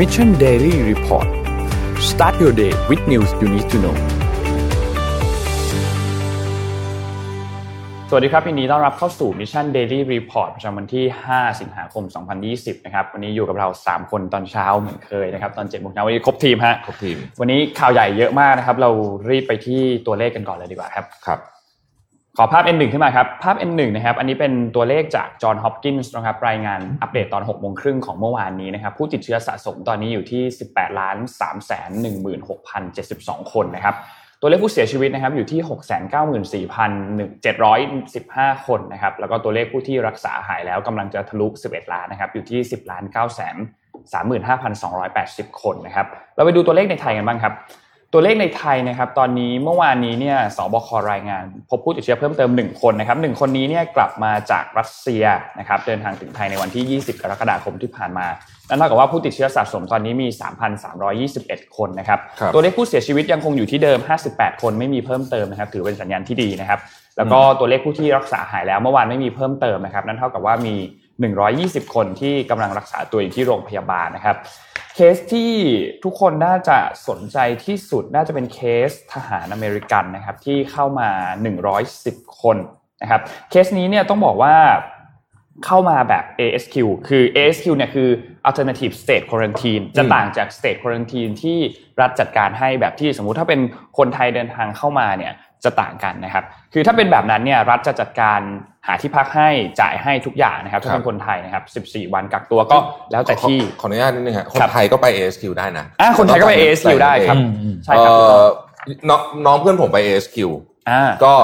Mission Daily Report start your day with news you need to know สวัสดีครับวันนี้ต้อนรับเข้าสู่ Mission Daily Report ประจำวันที่ 5 สิงหาคม 2020 นะครับ วันนี้อยู่กับเรา 3 คนตอนเช้าเหมือนเคยนะครับ ตอน7โมงเช้าวันนี้ครบทีมฮะ ครบทีม วันนี้ข่าวใหญ่เยอะมากนะครับ เรารีบไปที่ตัวเลขกันก่อนเลยดีกว่าครับ ครับ ขอภาพ N1 ขึ้นมาครับ ภาพ N1 นะครับ อันนี้เป็นตัวเลขจากจอห์นฮอปกินส์นะครับ รายงานอัปเดตตอน6โมงครึ่งของเมื่อวานนี้นะครับ ผู้ติดเชื้อสะสมตอนนี้อยู่ที่ 18ล้าน3แสน16,072 คนนะครับ ตัวเลขผู้เสียชีวิตนะครับอยู่ที่ 694,715 คนนะครับ แล้วก็ตัวเลขผู้ที่รักษาหายแล้วกำลังจะทะลุ 11 ล้านนะครับ อยู่ที่ 10ล้าน9แสน35,280 คนนะครับ เราไปดูตัวเลขในไทยกันบ้างครับ ตัวเลขในไทยนะครับตอนนี้เมื่อวานนี้เนี่ยสบครายงาน พบผู้ติดเชื้อเพิ่มเติม 1 คนนะครับหคนนี้เนี่ยกลับมาจากรัสเซียนะครับเดินทางถึงไทยในวันที่ 20 กรกฎาคมที่ผ่านมานั่นเท่ากับว่าผู้ติดเชื้อสะสมตอนนี้มี 3,321 คนนะครับตัวเลขผู้เสียชีวิตยังคงอยู่ที่เดิม 58 คนไม่มีเพิ่มเติมนะครับถือเป็นสัญญาณที่ดีนะครับแล้วก็ตัวเลขผู้ที่รักษาหายแล้วเมื่อวานไม่มีเพิ่มเติมนะครับนั่นเท่ากับว่ามี 120 คนที่กำลังรักษาตัวอยู่ที่โรงพยาบาลนะครับ เคสที่ทุกคนน่าจะสนใจที่สุดน่าจะเป็นเคสทหารอเมริกันนะครับที่เข้ามา 110 คนนะครับเคสนี้เนี่ยต้องบอกว่าเข้ามาแบบ ASQ คือ ASQ เนี่ยคือ alternative state quarantine จะต่างจาก state quarantine ที่รัฐจัดการให้แบบที่สมมุติถ้าเป็นคนไทยเดินทางเข้ามาเนี่ย จะต่างกันนะครับ คือถ้าเป็นแบบนั้นเนี่ยรัฐจะจัดการหาที่พักให้จ่ายให้ทุกอย่างนะครับ ถ้าเป็นคนไทยนะครับ 14 วันกักตัวก็แล้วแต่ที่ขออนุญาตนิดนึงครับคนไทยก็ไป ASQ ได้นะอ่าคนไทยก็ไป ASQ ได้ครับใช่ครับน้องน้องเพื่อนผมไป ASQ อ่าก็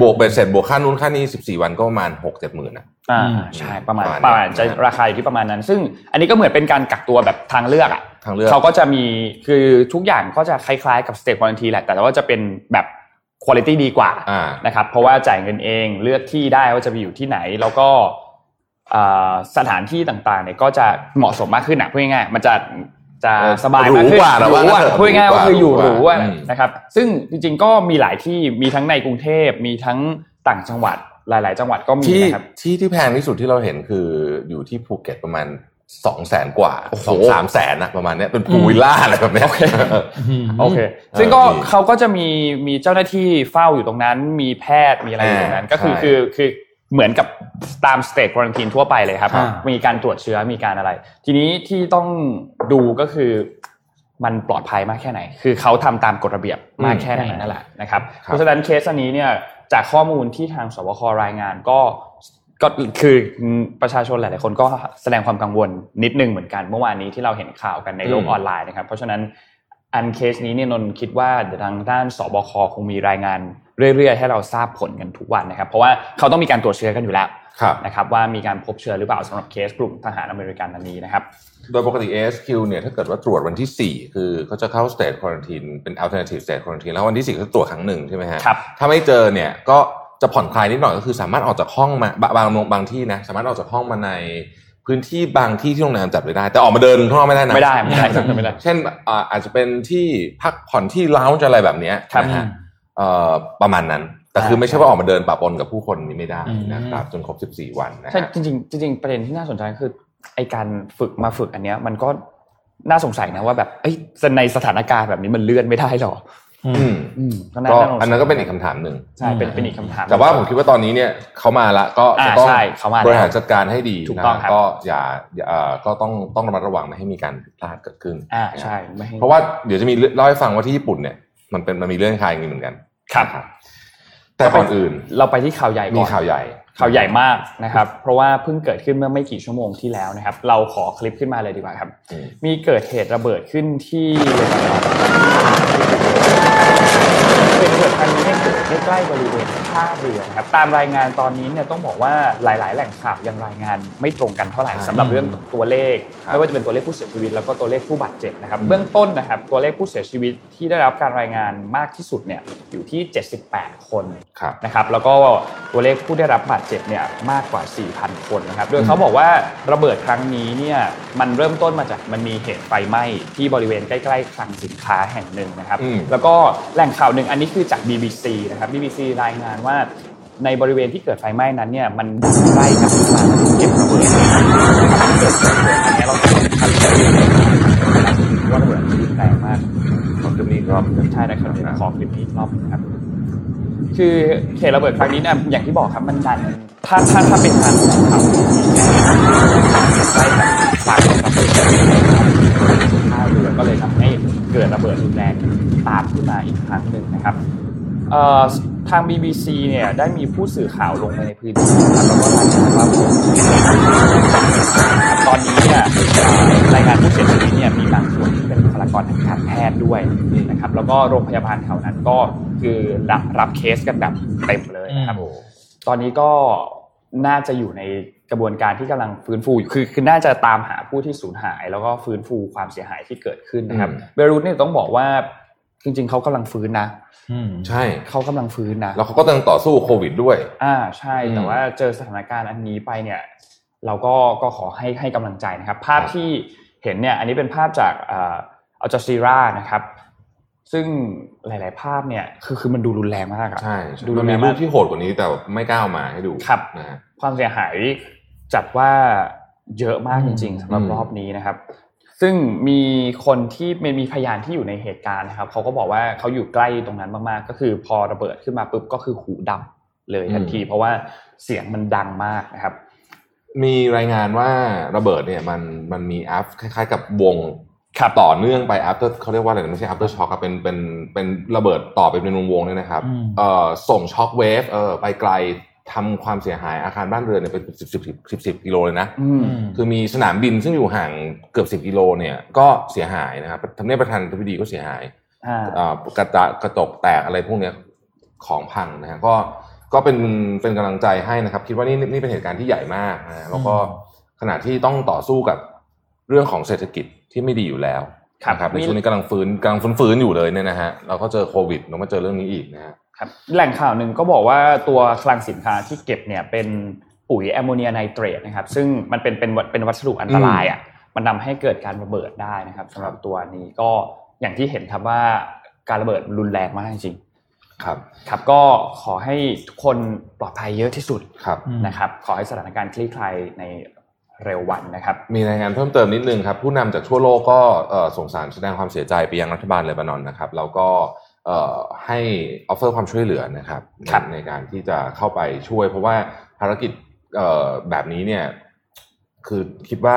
บวกเบ็ดเสร็จบวกค่านู้นค่านี้ 14 วันก็ประมาณ6 7หมื่นนะอ่าใช่ประมาณประมาณจะราคาอยู่ที่ประมาณนั้น ซึ่งอันนี้ก็เหมือนเป็นการกักตัวแบบทางเลือกอะทางเลือกเขาก็จะมีคือทุกอย่างก็จะคล้ายๆกับสเต e ควอนตีแหละแต่ว่าจะเป็นแบบ คุณภาพดีกว่านะครับเพราะว่าจ่ายเงินเองเลือกที่ได้ว่าจะไปอยู่ที่ไหน แล้วก็สถานที่ต่างๆเนี่ยก็จะเหมาะสมมากขึ้นนะพูดง่ายๆมันจะจะสบายมากขึ้นหรูว่าพูดง่ายๆว่าคืออยู่หรูนะครับ ซึ่งจริงๆก็มีหลายที่มีทั้งในกรุงเทพมีทั้งต่างจังหวัดหลาย ๆ จังหวัดก็มีนะครับที่ที่แพงที่สุดที่เราเห็นคืออยู่ที่ภูเก็ตประมาณ สองแสนกว่าสองสามแสนอะประมาณนี้เป็นพูวิลล่าอะไรแบบนี้โอเคโอเค ซึ่งก็เขาก็จะมีมีเจ้าหน้าที่เฝ้าอยู่ตรงนั้น มีแพทย์มีอะไรอยู่ตรงนั้น ก็คือคือคือเหมือนกับตามสเตทควอนตินทั่วไปเลยครับ มีการตรวจเชื้อมีการอะไร ทีนี้ที่ต้องดูก็คือมันปลอดภัยมากแค่ไหน คือเขาทำตามกฎระเบียบมากแค่ไหนนั่นแหละนะครับ เพราะฉะนั้นเคสนี้เนี่ยจากข้อมูลที่ทางสบครายงานก็ ก็คือประชาชนหลาย ๆ คนก็แสดงความกังวลนิดนึงเหมือนกันเมื่อวานนี้ที่เราเห็นข่าวกันในโลกออนไลน์นะครับ เพราะฉะนั้นอันเคสนี้เนี่ยนนคิดว่าทางด้านสบคคงมีรายงานเรื่อย ๆ ให้เราทราบผลกันทุกวันนะครับ เพราะว่าเขาต้องมีการตรวจเชื้อกันอยู่แล้วนะครับว่ามีการพบเชื้อหรือเปล่าสำหรับเคสกลุ่มทหารอเมริกันอันนี้นะครับ โดยปกติ ASQ เนี่ยถ้าเกิดว่าตรวจวันที่ 4 คือเขาจะเข้า state quarantine เป็น alternative state quarantine แล้ววันที่ 4 เขาตรวจครั้งหนึ่งใช่ไหมฮะถ้าไม่เจอเนี่ยก็ จะผ่อนคลายนิดหน่อยก็คือสามารถออกจากห้องมาบางบางที่นะสามารถออกจากห้องมาในพื้นที่บางที่ที่โรงแรมจัดไว้ได้ แต่ออกมาเดินข้างนอกไม่ได้นะไม่ได้ไม่ได้ไม่ได้ เช่นอาจจะเป็นที่พักผ่อนที่ร้านอะไรแบบนี้นะฮะประมาณนั้นแต่คือไม่ใช่ว่าออกมาเดินปะปนกับผู้คนนี้ไม่ได้นะครับจนครบ 14 วันนะใช่จริงจริงประเด็นที่น่าสนใจคือไอการฝึกมาฝึกอันเนี้ยมันก็น่าสงสัยนะว่าแบบเอ้ยในสถานการณ์แบบนี้มันเลื่อนไม่ได้หรออืม ก็อันนั้นก็เป็นอีกคำถามหนึ่งใช่เป็นเป็นอีกคำถาม แต่ว่าผมคิดว่าตอนนี้เนี่ยเขามาละก็จะต้องบริหารจัดการให้ดีถูกต้องก็อย่าก็ต้องต้องระมัดระวังไม่ให้มีการผิดพลาดเกิดขึ้นอ่าใช่เพราะว่าเดี๋ยวจะมีเล่าให้ฟังว่าที่ญี่ปุ่นเนี่ยมันเป็นมันมีเรื่องคลายอย่างนี้เหมือนกันครับแต่ก่อนอื่นเราไปที่ข่าวใหญ่มีข่าวใหญ่ข่าวใหญ่มากนะครับ เพราะว่าเพิ่งเกิดขึ้นเมื่อไม่กี่ชั่วโมงที่แล้วนะครับ เราขอคลิปขึ้นมาเลยดีกว่าครับ มีเกิดเหตุระเบิดขึ้นที่เเป็นเกิดครั้งนี้เกิดใกล้ๆบริเวณ ท่าเรือครับตามรายงานตอนนี้เนี่ยต้องบอกว่าหลาย ๆ แหล่งข่าวยังรายงานไม่ตรงกันเท่าไหร่สำหรับเรื่องตัวเลขไม่ว่าจะเป็นตัวเลขผู้เสียชีวิตแล้วก็ตัวเลขผู้บาดเจ็บนะครับเบื้องต้นนะครับตัวเลขผู้เสียชีวิตที่ได้รับการรายงานมากที่สุดเนี่ยอยู่ที่ 78 คนนะครับแล้วก็ตัวเลขผู้ได้รับบาดเจ็บเนี่ยมากกว่า 4,000 คนนะครับโดยเขาบอกว่าระเบิดครั้งนี้เนี่ยมันเริ่มต้นมาจากมันมีเหตุไฟไหม้ที่บริเวณใกล้ๆคลังสินค้าแห่งหนึ่งนะครับแล้วก็แหล่งข่าวหนึ่งอันนี้คือจาก BBC นะครับ BBC รายงานว่าในบริเวณที่เกิดไฟไหม้นั้นเนี่ยมันใกล้กับที่มาเก็บระเบิดว่าระเบิดที่แรงมากขอคลิปนี้รอบใช่ได้ครับขอคลิปนี้รอบครับ คือเขตระเบิดครั้งนี้เนี่ยอย่างที่บอกครับมันดัน ถ้าถ้าถ้าเป็นการขับใกล้กับฝั่งะเบิดท่าเรือก็เลยทำให้เกิดระเบิดรุนแรงตามขึ้นมาอีกครั้งหนึ่งนะครับ ทาง BBC เนี่ยได้มีผู้สื่อข่าวลงไปในพื้นที่แล้วก็รายงานว่าตอนนี้เนี่ยรายงานผู้เสียชีวิตเนี่ยมีบางส่วนที่เป็นบุคลากรทางการแพทย์ด้วยนะครับ แล้วก็โรงพยาบาลแถวนั้นก็คือรับรับเคสกันแบบเต็มเลยนะครับตอนนี้ก็น่าจะอยู่ในกระบวนการที่กำลังฟื้นฟูคือคือน่าจะตามหาผู้ที่สูญหาย แล้วก็ฟื้นฟูความเสียหายที่เกิดขึ้นนะครับเบรุตเนี่ยต้องบอกว่า จริง ๆเขากำลังฟื้นนะใช่เขากำลังฟื้นนะแล้วเขาก็กำลังต่อสู้โควิดด้วย อ่าใช่แต่ว่าเจอสถานการณ์อันนี้ไปเนี่ย เราก็ก็ขอให้ให้กำลังใจนะครับ ภาพที่เห็นเนี่ยอันนี้เป็นภาพจากอัลจาซีรานะครับ ซึ่งหลาย ๆ ภาพเนี่ยคือคือมันดูรุนแรงมากอะใช่ดูมันมีรูปที่โหดกว่านี้แต่ไม่กล้ามาให้ดูครับนะความเสียหายจัดว่าเยอะมากจริง ๆสำหรับรอบนี้นะครับ ซึ่งมีคนที่มีพยานที่อยู่ในเหตุการณ์นะครับเขาก็บอกว่าเขาอยู่ใกล้ตรงนั้นมากๆ ก็คือพอระเบิดขึ้นมาปุ๊บก็คือหูดับเลยทันที เพราะว่าเสียงมันดังมากนะครับ มีรายงานว่าระเบิดเนี่ยมันมันมี af คล้ายๆ กับวงต่อเนื่องไป after เขาเรียกว่าอะไรไม่ใช่ aftershock เป็นเป็นเป็นระเบิดต่อไปเป็นวงๆเนี่ยนะครับเอ่อส่ง shockwave เออไปไกล ทำความเสียหายอาคารบ้านเรือนเนี่ยเป็นสิบสิบสิบสิบกิโลเลยนะคือมีสนามบินซึ่งอยู่ห่างเกือบสิบกิโลเนี่ยก็เสียหายนะครับทำเนียบประธานาธิบดีก็เสียหายกระกระจกแตกอะไรพวกเนี้ยของพังนะฮะก็ก็เป็นเป็นกำลังใจให้นะครับ คิดว่านี่นี่เป็นเหตุการณ์ที่ใหญ่มากนะแล้วก็ขณะที่ต้องต่อสู้กับเรื่องของเศรษฐกิจที่ไม่ดีอยู่แล้วครับในช่วงนี้กำลังฟื้นกำลังฟื้นอยู่เลยเนี่ยนะฮะเราก็เจอโควิดเราก็เจอเรื่องนี้อีกนะฮะ ครับแหล่งข่าวหนึ่งก็บอกว่าตัวคลังสินค้าที่เก็บเนี่ยเป็นปุ๋ยแอมโมเนียไนเตรตนะครับซึ่งมันเป็นเป็นเป็นวัสดุอันตรายอะมันทาให้เกิดการระเบิดได้นะครับสำหรับตัวนี้ก็อย่างที่เห็นครับว่าการระเบิดรุนแรงมากจริงครับครับก็ขอให้ทุกคนปลอดภัยเยอะที่สุดครับนะครับ ขอให้สถานการณ์คลี่คลายในเร็ววันนะครับ มีรายงานเพิ่มเติมนิดนึงครับ ผู้นำจากทั่วโลกก็ส่งสารแสดงความเสียใจไปยังรัฐบาลเลบานอนนะครับ แล้วก็ ให้ offer ความช่วยเหลือนะครับรบในการที่จะเข้าไปช่วย เพราะว่าภารกิจแบบนี้เนี่ย คือคิดว่า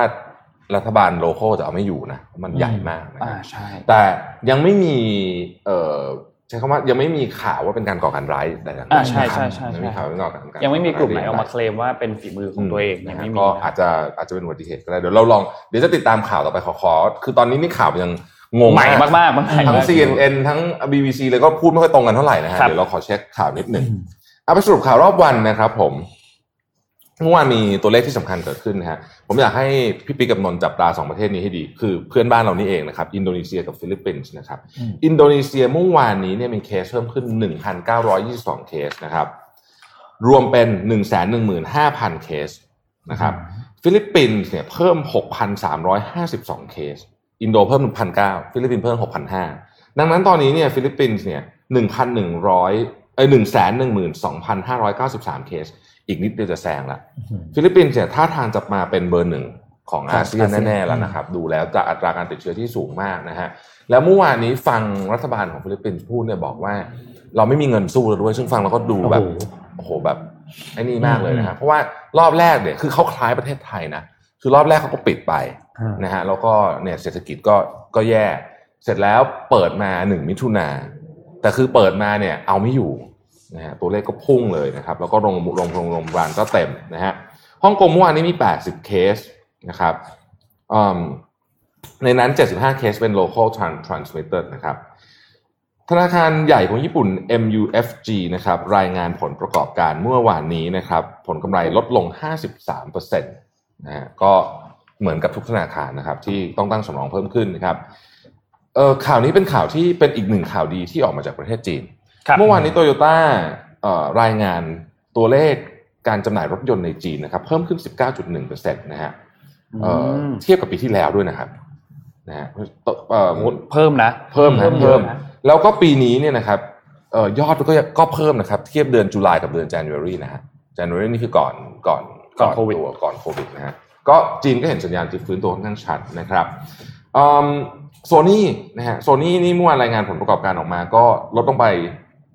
รัฐบาล local จะเอาไม่อยู่นะ มันใหญ่มากนะใช่แต่ยังไม่มีใช้คำว่ายังไม่มีข่าวว่าเป็นการก่อการร้ายแต่อ่าใช่ใช่ใช่ยังไม่มีข่าวว่าก่อการยังไม่มีกลุ่มไหนออกมาเคลมว่าเป็นฝีมือของตัวเองยังไม่มีก็อาจจะอาจจะเป็นอุบัติเหตุก็ได้เดี๋ยวเราลองเดี๋ยวจะติดตามข่าวต่อไปขอขอคือตอนนี้นี่ข่าวยัง งงใหม่มากๆมทั้ง CNN ทั้ง BBC เลยก็พูดไม่ค่อยตรงกันเท่าไหร่นะฮะเดี๋ยวเราขอเช็คข่าวนิดหนึ่งเอาไปสรุปข่าวรอบวันนะครับ ผมเมื่อวานมีตัวเลขที่สำคัญเกิดขึ้นนะฮะผมอยากให้พี่ปิ๊กกับนนจับตาสองประเทศนี้ให้ดี คือเพื่อนบ้านเรานี่เองนะครับ อินโดนีเซียกับฟิลิปปินส์นะครับ อินโดนีเซียเมื่อวานนี้เนี่ยมีเคสเพิ่มขึ้น 1,922 เคสนะครับ รวมเป็น 115,000 เคสนะครับ ฟิลิปปินส์เนี่ยเพิ่ม 6,352 เคส อินโดเพิ่ม1,900ฟิลิปปินส์เพิ่ม6,500ดังนั้นตอนนี้เนี่ยฟิลิปปินส์เนี่ย1,100เอ้ย112,593เคส อีกนิดเดียวจะแซงละฟิลิปปินส์เนี่ยท่าทางจะมาเป็นเบอร์หนึ่งของอาเซียนแน่ๆแล้วนะครับ ดูแล้วจะอัตราการติดเชื้อที่สูงมากนะฮะแล้วเมื่อวานนี้ฟังรัฐบาลของฟิลิปปินส์พูดเนี่ยบอกว่า เราไม่มีเงินสู้แล้วด้วย ซึ่งฟังแล้วก็ดูแบบโอ้โหแบบไอ้นี่มากเลยนะฮะเพราะว่ารอบแรกเนี่ยคือเขาคล้ายประเทศไทยนะคือรอบแรกเขาก็ปิดไป นะฮะแล้วก็เนี่ยเศรษฐกิจก็ก็แย่เสร็จแล้วเปิดมาหนึ่งมิถุนาแต่คือเปิดมาเนี่ยเอาไม่อยู่นะฮะตัวเลขก็พุ่งเลยนะครับ แล้วก็โรงโรงโรงโรงพยาบาลก็เต็มนะฮะฮ่องกงเมื่อวานนี้มี 80 เคสนะครับในนั้น 75 เคสเป็น local transmitted นะครับธนาคารใหญ่ของญี่ปุ่น MUFG นะครับรายงานผลประกอบการเมื่อวานนี้นะครับ ผลกำไรลดลง 53%นะฮะก็ เหมือนกับทุกธนาคารนะครับ ที่ต้องตั้งสำรองเพิ่มขึ้นนะครับเออข่าวนี้เป็นข่าวที่เป็นอีกหนึ่งข่าวดีที่ออกมาจากประเทศจีน เมื่อวานนี้โตโยต้ารายงานตัวเลขการจำหน่ายรถยนต์ในจีนนะครับ เพิ่มขึ้น 19.1%นะฮะเทียบกับปีที่แล้วด้วยนะครับนะฮะเพิ่มนะ เพิ่มนะเพิ่ม แล้วก็ปีนี้เนี่ยนะครับยอดก็ก็เพิ่มนะครับ เทียบเดือนจุลายกับเดือน January นะฮะ January นี่คือก่อนก่อนก่อนโควิดก่อนโควิดนะฮะ ก็จีนก็เห็นสัญญาณที่ฟื้นตัวค่อนข้างชัดนะครับโซนี่นะฮะโซนี่นี่เมื่อวานรายงานผลประกอบการออกมาก็ลดลงไป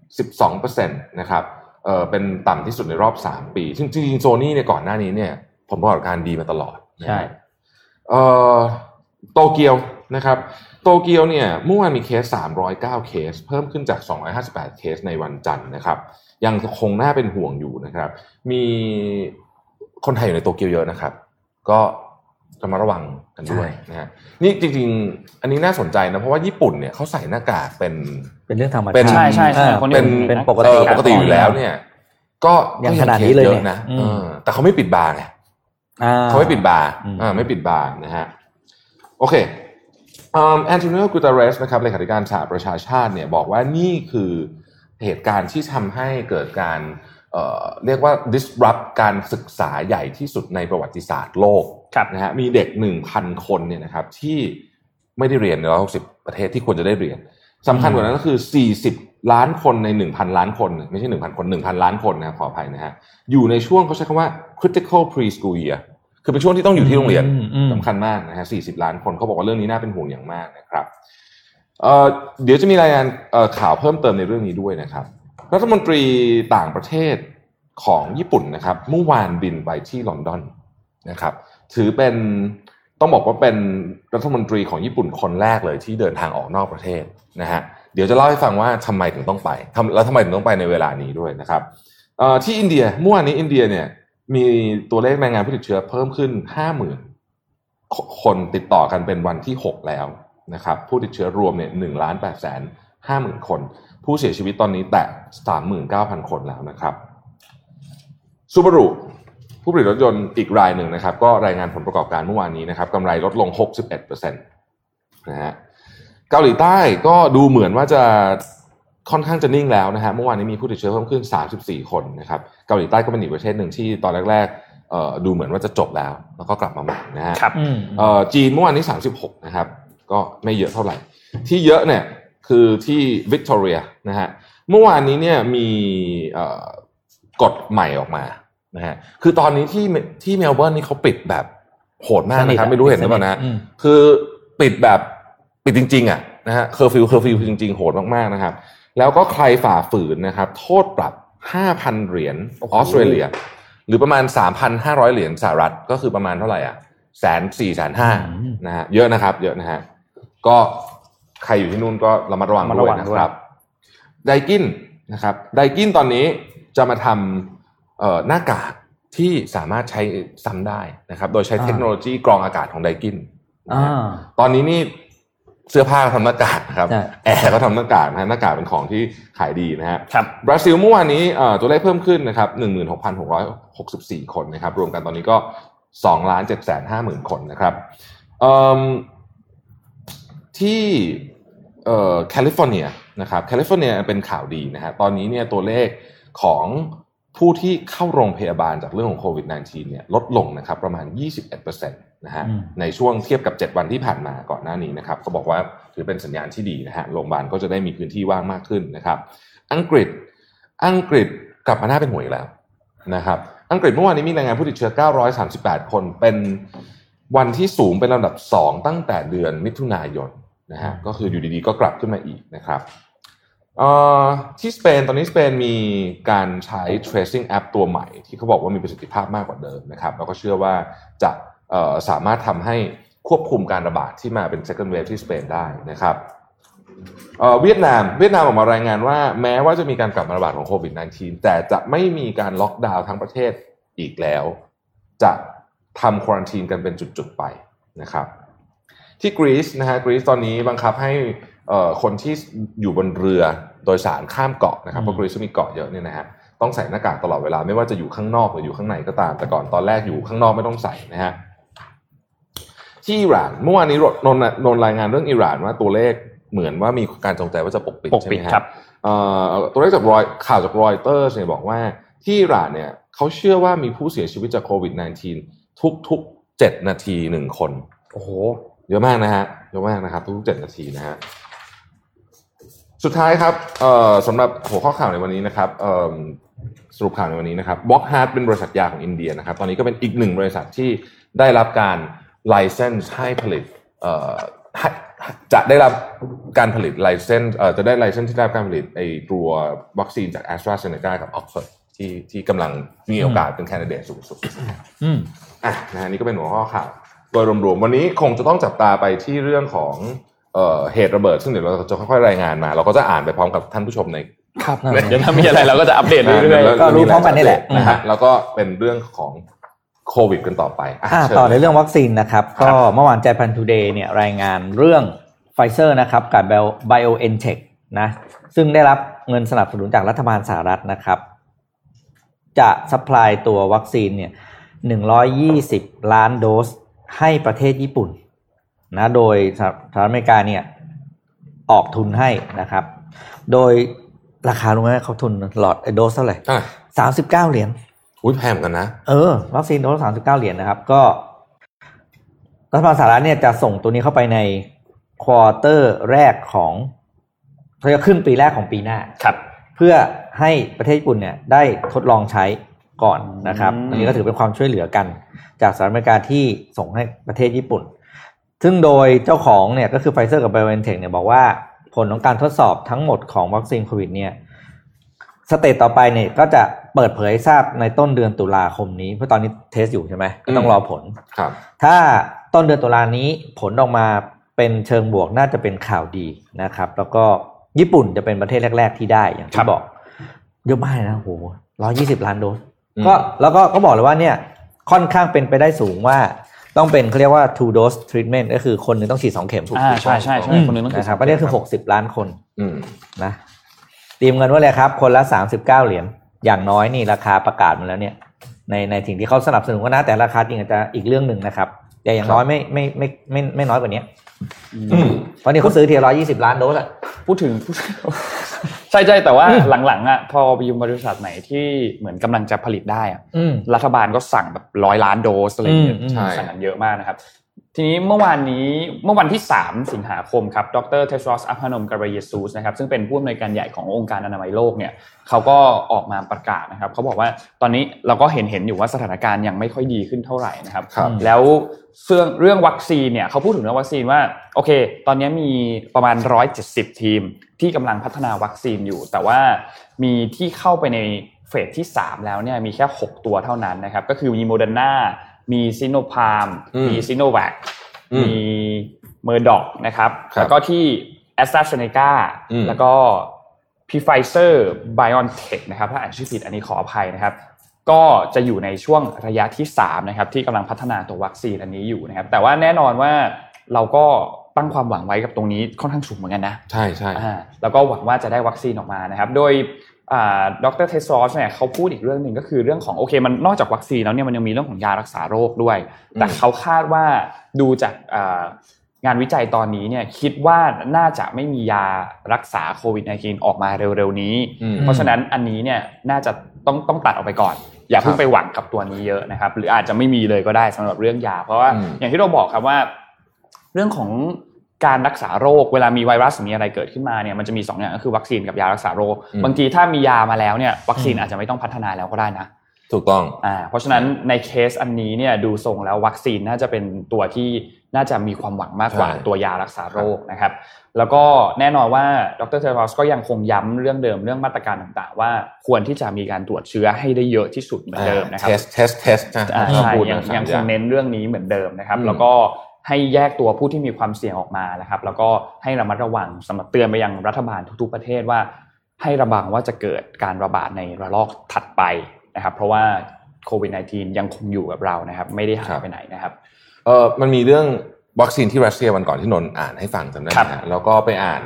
12%นะครับเออเป็นต่ำที่สุดในรอบ 3 ปี ซึ่งจริงๆโซนี่เนี่ยก่อนหน้านี้เนี่ยผลประกอบการดีมาตลอดใช่เออโตเกียวนะครับโตเกียวเนี่ยเมื่อวานมีเคส 309 เคส เพิ่มขึ้นจาก 258 เคสในวันจันทร์นะครับ ยังคงน่าเป็นห่วงอยู่นะครับ มีคนไทยอยู่ในโตเกียวเยอะนะครับ ก็ระมัดระวังกันด้วยนะฮะนี่จริงๆ อันนี้น่าสนใจนะ เพราะว่าญี่ปุ่นเนี่ยเขาใส่หน้ากากเป็นเป็นเรื่องธรรมชาติใช่ใช่ใช่เป็นเป็นปกติปกติอยู่แล้วเนี่ย ก็ยังขนาดนี้เลยนะแต่เขาไม่ปิดบาร์ไงเขาไม่ปิดบาร์อ่าไม่ปิดบาร์นะฮะโอเคแอนโทนิโอกูตาเรสนะครับเลขาธิการสหประชาชาติเนี่ยบอกว่านี่คือเหตุการณ์ที่ทำให้เกิดการ เเรียกว่า disrupt การศึกษาใหญ่ที่สุดในประวัติศาสตร์โลกนะฮะมีเด็ก 1,000 คนเนี่ยนะครับที่ไม่ได้เรียนในร้อยหกสิบประเทศที่ควรจะได้เรียนสำคัญกว่านั้นก็คือ 40 ล้านคนใน 1,000 ล้านคน ไม่ใช่ 1,000 คน 1,000 ล้านคนนะขออภัยนะฮะอยู่ในช่วงเขาใช้คำว่า critical preschool year คือเป็นช่วงที่ต้องอยู่ที่โรงเรียนสำคัญมากนะฮะ 40 ล้านคนเขาบอกว่าเรื่องนี้น่าเป็นห่วงอย่างมากนะครับเเดี๋ยวจะมีรายงานข่าวเพิ่มเติมในเรื่องนี้ด้วยนะครับ รัฐมนตรีต่างประเทศของญี่ปุ่นนะครับเมื่อวานบินไปที่ลอนดอนนะครับถือเป็นต้องบอกว่าเป็นรัฐมนตรีของญี่ปุ่นคนแรกเลยที่เดินทางออกนอกประเทศนะฮะเดี๋ยวจะเล่าให้ฟังว่าทำไมถึงต้องไปทำแล้วทำไมถึงต้องไปในเวลานี้ด้วยนะครับที่อินเดียเมื่อวานนี้อินเดียเนี่ยมีตัวเลขรายงานผู้ติดเชื้อเพิ่มขึ้นห้าหมื่นคนติดต่อกันเป็นวันที่หกแล้วนะครับผู้ติดเชื้อรวมเนี่ยหนึ่งล้านแปดแสนห้าหมื่นคน ผู้เสียชีวิตตอนนี้แตะสามหมื่นเก้าพันคนแล้วนะครับซูบารุผู้ผลิตรถยนต์อีกรายหนึ่งนะครับ ก็รายงานผลประกอบการเมื่อวานนี้นะครับกำไรลดลง 61%นะฮะเกาหลีใต้ก็ดูเหมือนว่าจะค่อนข้างจะนิ่งแล้วนะฮะเมื่อวานนี้มีผู้ติดเชื้อเพิ่มขึ้น 34 คนนะครับเกาหลีใต้ก็เป็นอีกประเทศหนึ่งที่ตอนแรกๆดูเหมือนว่าจะจบแล้ว แล้วก็กลับมาใหม่นะฮะจีนเมื่อวานนี้ 36 นะครับ ก็ไม่เยอะเท่าไหร่ ที่เยอะเนี่ย คือที่วิกตอเรียนะฮะเมื่อวานนี้เนี่ยมีกฎใหม่ออกมานะฮะคือตอนนี้ที่ที่เมลเบิร์นนี่เขาปิดแบบโหดมากนะครับไม่รู้เห็นหรือเปล่านะคือปิดแบบปิดจริง ๆอะนะฮะเคอร์ฟิวเคอร์ฟิวจริง ๆ โหดมากๆนะครับ แล้วก็ใครฝ่าฝืนนะครับ โทษปรับห้าพันเหรียญออสเตรเลีย หรือประมาณสามพันห้าร้อยเหรียญสหรัฐก็คือประมาณเท่าไหร่อะแสนสี่แสนห้านะฮะเยอะนะครับ เยอะนะฮะก็ ใครอยู่ที่นู่นก็ระมัดระวังด้วยนะครับไดกินนะครับไดกินตอนนี้จะมาทำหน้ากากที่สามารถใช้ซ้ำได้นะครับ โดยใช้เทคโนโลยีกรองอากาศของไดกินตอนนี้นี่เสื้อผ้าทำหน้ากากครับ แอร์ก็ทำหน้ากากนะหน้ากากเป็นของที่ขายดีนะฮะบราซิลเมื่อวานนี้ตัวเลขเพิ่มขึ้นนะครับหนึ่งหมื่นหกพันหกร้อยหกสิบสี่คนนะครับ รวมกันตอนนี้ก็สองล้านเจ็ดแสนห้าหมื่นคนนะครับที่ แคลิฟอร์เนียนะครับแคลิฟอร์เนียเป็นข่าวดีนะฮะตอนนี้เนี่ยตัวเลขของผู้ที่เข้าโรงพยาบาลจากเรื่องของโควิด -19 เนี่ยลดลงนะครับประมาณ 21%นะฮะในช่วงเทียบกับ 7 วันที่ผ่านมาก่อนหน้านี้นะครับเขาบอกว่าถือเป็นสัญญาณที่ดีนะฮะโรงพยาบาลก็จะได้มีพื้นที่ว่างมากขึ้นนะครับ อังกฤษอังกฤษกลับมาหน้าเป็นห่วยแล้วนะครับ อังกฤษเมื่อวานนี้มีรายงานผู้ติดเชื้อ 938 คนเป็นวันที่สูงเป็นลำดับ 2 ตั้งแต่เดือนมิถุนายน นะฮะก็คืออยู่ดีๆก็กลับขึ้นมาอีกนะครับที่สเปนตอนนี้สเปนมีการใช้ tracing app ตัวใหม่ ที่เขาบอกว่ามีประสิทธิภาพมากกว่าเดิมนะครับแล้วก็เชื่อว่าจะสามารถทำให้ควบคุมการระบาดที่มาเป็น second wave ที่สเปนได้นะครับเวียดนามเวียดนามออกมารายงานว่า แม้ว่าจะมีการกลับมาระบาดของโควิด -19 แต่จะไม่มีการล็อกดาวน์ทั้งประเทศอีกแล้ว จะทำควอนตีนกันเป็นจุดๆไปนะครับ ที่กรีซนะฮะกรีซตอนนี้บังคับให้คนที่อยู่บนเรือโดยสารข้ามเกาะนะครับเพราะกรีซมีเกาะเยอะเนี่ยนะฮะต้องใส่หน้ากากตลอดเวลาไม่ว่าจะอยู่ข้างนอกหรืออยู่ข้างในก็ตาม แต่ก่อนตอนแรกอยู่ข้างนอกไม่ต้องใส่นะฮะที่อิหร่านเมื่อวานนี้นนนนรายงานเรื่องอิหร่านว่าตัวเลขเหมือนว่ามีการจงใจว่าจะปกปิดใช่ไหมครับตัวเลขจากรอยข่าวจากรอยเตอร์เนี่ยบอกว่าที่อิหร่านเนี่ยเขาเชื่อว่ามีผู้เสียชีวิตจากโควิด -19 ทุกทุกเจ็ดนาทีหนึ่งคน โอ้โห เยอะมากนะฮะเยอะมากนะครับทุกเจ็ดนาทีนะฮะสุดท้ายครับสำหรับหัวข้อข่าวในวันนี้นะครับสรุปข่าวในวันนี้นะครับ Wockhardt เป็นบริษัทยาของอินเดียนะครับ ตอนนี้ก็เป็นอีกหนึ่งบริษัทที่ได้รับการไลเซนส์ให้ผลิตจะได้รับการผลิตไลเซนส์เอ่อจะได้ไลเซนส์ที่ได้รับการผลิตไอตัววัคซีนจาก a s t r a z เซ e c a กับ Oxford ที่ที่กำลังมีโอกาสเป็นแคนดิเดตสูงสุด อืมอะนะฮะนี่ก็เป็นหัวข้อข่าว โดยรวมๆวันนี้คงจะต้องจับตาไปที่เรื่องของเอ่อเหตุระเบิด ซึ่งเดี๋ยวเราจะค่อยๆรายงานมา เราก็จะอ่านไปพร้อมกับท่านผู้ชมในครับเดี๋ยวถ้ามีอะไรเราก็จะอัปเดตเรื่อยแล้วก็รู้พร้อมกันนี่แหละนะฮะแล้วก็เป็นเรื่องของโควิดกันต่อไปะอ่าเชิญต่อในเรื่องวัคซีนนะครับ ก็เมื่อวาน Japan Today เนี่ยรายงานเรื่องไฟเซอร์นะครับกับ BioNTech นะซึ่งได้รับเงินสนับสนุนจากรัฐบาลสหรัฐนะครับ จะ supply ตัววัคซีนเนี่ย120ล้านโดส ให้ประเทศญี่ปุ่นนะโดยสหรัฐอเมริกาเนี่ยออกทุนให้นะครับ โดยราคารู้ไหมเขาทุนหลอดโดสเท่าไหร่อะสามสิบเก้าเหรียญอุ้ยแพงเหมือนกันนะ เออวัคซีนโดสสามสิบเก้าเหรียญนะครับ ก็รัฐบาลสหรัฐเนี่ยจะส่งตัวนี้เข้าไปใน quarter แรกของเขาจะขึ้นปีแรกของปีหน้าๆครับ เพื่อให้ประเทศญี่ปุ่นเนี่ยได้ทดลองใช้ ก่อนนะครับอืมอันนี้ก็ถือเป็นความช่วยเหลือกัน จากสหรัฐอเมริกาที่ส่งให้ประเทศญี่ปุ่น ซึ่งโดยเจ้าของเนี่ยก็คือไฟเซอร์กับ b i o n t e c h เนี่ยบอกว่าผลของการทดสอบทั้งหมดของวัคซีนโควิดเนี่ย stage ต่อไปเนี่ยก็จะเปิดเผยให้ทราบในต้นเดือนตุลาคมนี้ เพราะตอนนี้ test อยู่ใช่ไหมก็ต้องรอผลครับ ถ้าต้นเดือนตุลานี้ผลออกมาเป็นเชิงบวกน่าจะเป็นข่าวดีนะครับ แล้วก็ญี่ปุ่นจะเป็นประเทศแรก ๆ ที่ได้อย่างที่ครัที่บบอกเยอะมากนะโหร้อยี่สิบล้านโดสอืม ก็แล้วก็ก็บอกเลยว่าเนี่ยค่อนข้างเป็นไปได้สูงว่าต้องเป็นเขาเรียกว่า two dose treatment ก็คือคนหนึ่งต้องฉีดสองเข็มอ่าใช่ใช่ใช่คนหนึงต้องนะครับก็เนี่ยคือหกสิบล้านคนอืมนะเตรียมเงินไว้เลยครับ คนละสามสิบเก้าเหรียญอย่างน้อยนี่ราคาประกาศมาแล้วเนี่ย ในในสิ่งที่เขาสนับสนุนก็นะแต่ราคาจริงอาจจะอีกเรื่องหนึ่งนะครับ แต่อย่างน้อยไม่ไม่ไม่ไม่ไม่ไม่น้อยกว่านี้อืม เพราะนี่เขาซื้อทีร้อยยี่สิบล้านโดสอะพูดถึงพูดใช่ใช่แต่ว่าหลังๆอะพอไปอยู่บริษัทไหนที่เหมือนกำลังจะผลิตได้อะอืมรัฐบาลก็สั่งแบบร้อยล้านโดสอะไรอย่างเงี้ยอืมใช่สั่งกันเยอะมากนะครับ ทีนี้เมื่อวานนี้เมื่อวันที่ 3 สิงหาคมครับดร.เทดรอสอัดฮานอม เกเบรเยซุสนะครับซึ่งเป็นผู้อำนวยการใหญ่ขององค์การอนามัยโลกเนี่ยเขาก็ออกมาประกาศนะครับเขาบอกว่าตอนนี้เราก็เห็นเห็นอยู่ว่าสถานการณ์ยังไม่ค่อยดีขึ้นเท่าไหร่นะครับครับแล้วเรื่องเรื่องวัคซีนเนี่ยเขาพูดถึงเรื่องวัคซีนว่าโอเค ตอนนี้มีประมาณ 170 ทีม ที่กำลังพัฒนาวัคซีนอยู่ แต่ว่ามีที่เข้าไปในเฟสที่ 3 แล้วเนี่ยมีแค่ 6 ตัวเท่านั้นนะครับก็คือมีโมเดอร์นา มีซิโนพาร์มอืมมีซิโนแวคอืมมี Murdoch นะครับครับ แล้วก็ที่แอสตราเซเนกาอืมแล้วก็พีไฟเซอร์ BioNTech นะครับถ้าอ่านชื่อผิดอันนี้ขออภัยนะครับ ก็จะอยู่ในช่วงระยะที่ 3 นะครับ ที่กำลังพัฒนาตัววัคซีนอันนี้อยู่นะครับ แต่ว่าแน่นอนว่าเราก็ตั้งความหวังไว้กับตรงนี้ค่อนข้างสูงเหมือนกันนะ ใช่ใช่อ่าแล้วก็หวังว่าจะได้วัคซีนออกมานะครับ โดยอ่า ดร.เทดรอสเนี่ยเขาพูดอีกเรื่องหนึ่งก็คือเรื่องของโอเคมันนอกจากวัคซีนแล้วเนี่ยมันยังมีเรื่องของยารักษาโรคด้วย แต่เขาคาดว่าดูจากอ่างานวิจัยตอนนี้เนี่ยคิดว่าน่าจะไม่มียารักษาโควิด -19 ออกมาเร็วๆนี้อืมเพราะฉะนั้นอันนี้เนี่ยน่าจะต้องต้องตัดออกไปก่อน อย่าเพิ่งไปหวังกับตัวนี้เยอะนะครับ หรืออาจจะไม่มีเลยก็ได้สำหรับเรื่องยา เพราะว่าอืมอย่างที่เราบอกครับว่า เรื่องของ การรักษาโรคเวลามีไวรัสหรือมีอะไรเกิดขึ้นมาเนี่ยมันจะมีสองอย่างก็คือวัคซีนกับยารักษาโรคอืมบางทีถ้ามียามาแล้วเนี่ยวัคซีนอาจจะไม่ต้องพัฒนาแล้วก็ได้นะ ถูกต้องอ่าเพราะฉะนั้นในเคสอันนี้เนี่ยดูทรงแล้ววัคซีนน่าจะเป็นตัวที่น่าจะมีความหวังมากกว่าใช่ตัวยารักษาโรคนะครับ แล้วก็แน่นอนว่าดรเทอร์รอสก็ยังคงย้ำเรื่องเดิมเรื่องมาตรการต่างๆ ว่าควรที่จะมีการตรวจเชื้อให้ได้เยอะที่สุดเหมือนเดิมนะครับ test test test นะอ่าถ้าใช่พูดยังนะสามยังคงเน้นเรื่องนี้เหมือนเดิมนะครับอืมแล้วก็ ให้แยกตัวผู้ที่มีความเสี่ยงออกมานะครับ แล้วก็ให้ระมัดระวังสำหรับเตือนไปยังรัฐบาลทุกๆประเทศว่า ให้ระวังว่าจะเกิดการระบาดในระลอกถัดไปนะครับ เพราะว่าโควิด -19 ยังคงอยู่กับเรานะครับ ไม่ได้หายไปไหนนะครับเออมันมีเรื่องวัคซีนที่รัสเซียวันก่อนที่นนท์อ่านให้ฟังจำได้ไหครัมบฮะแล้วก็ไปอ่าน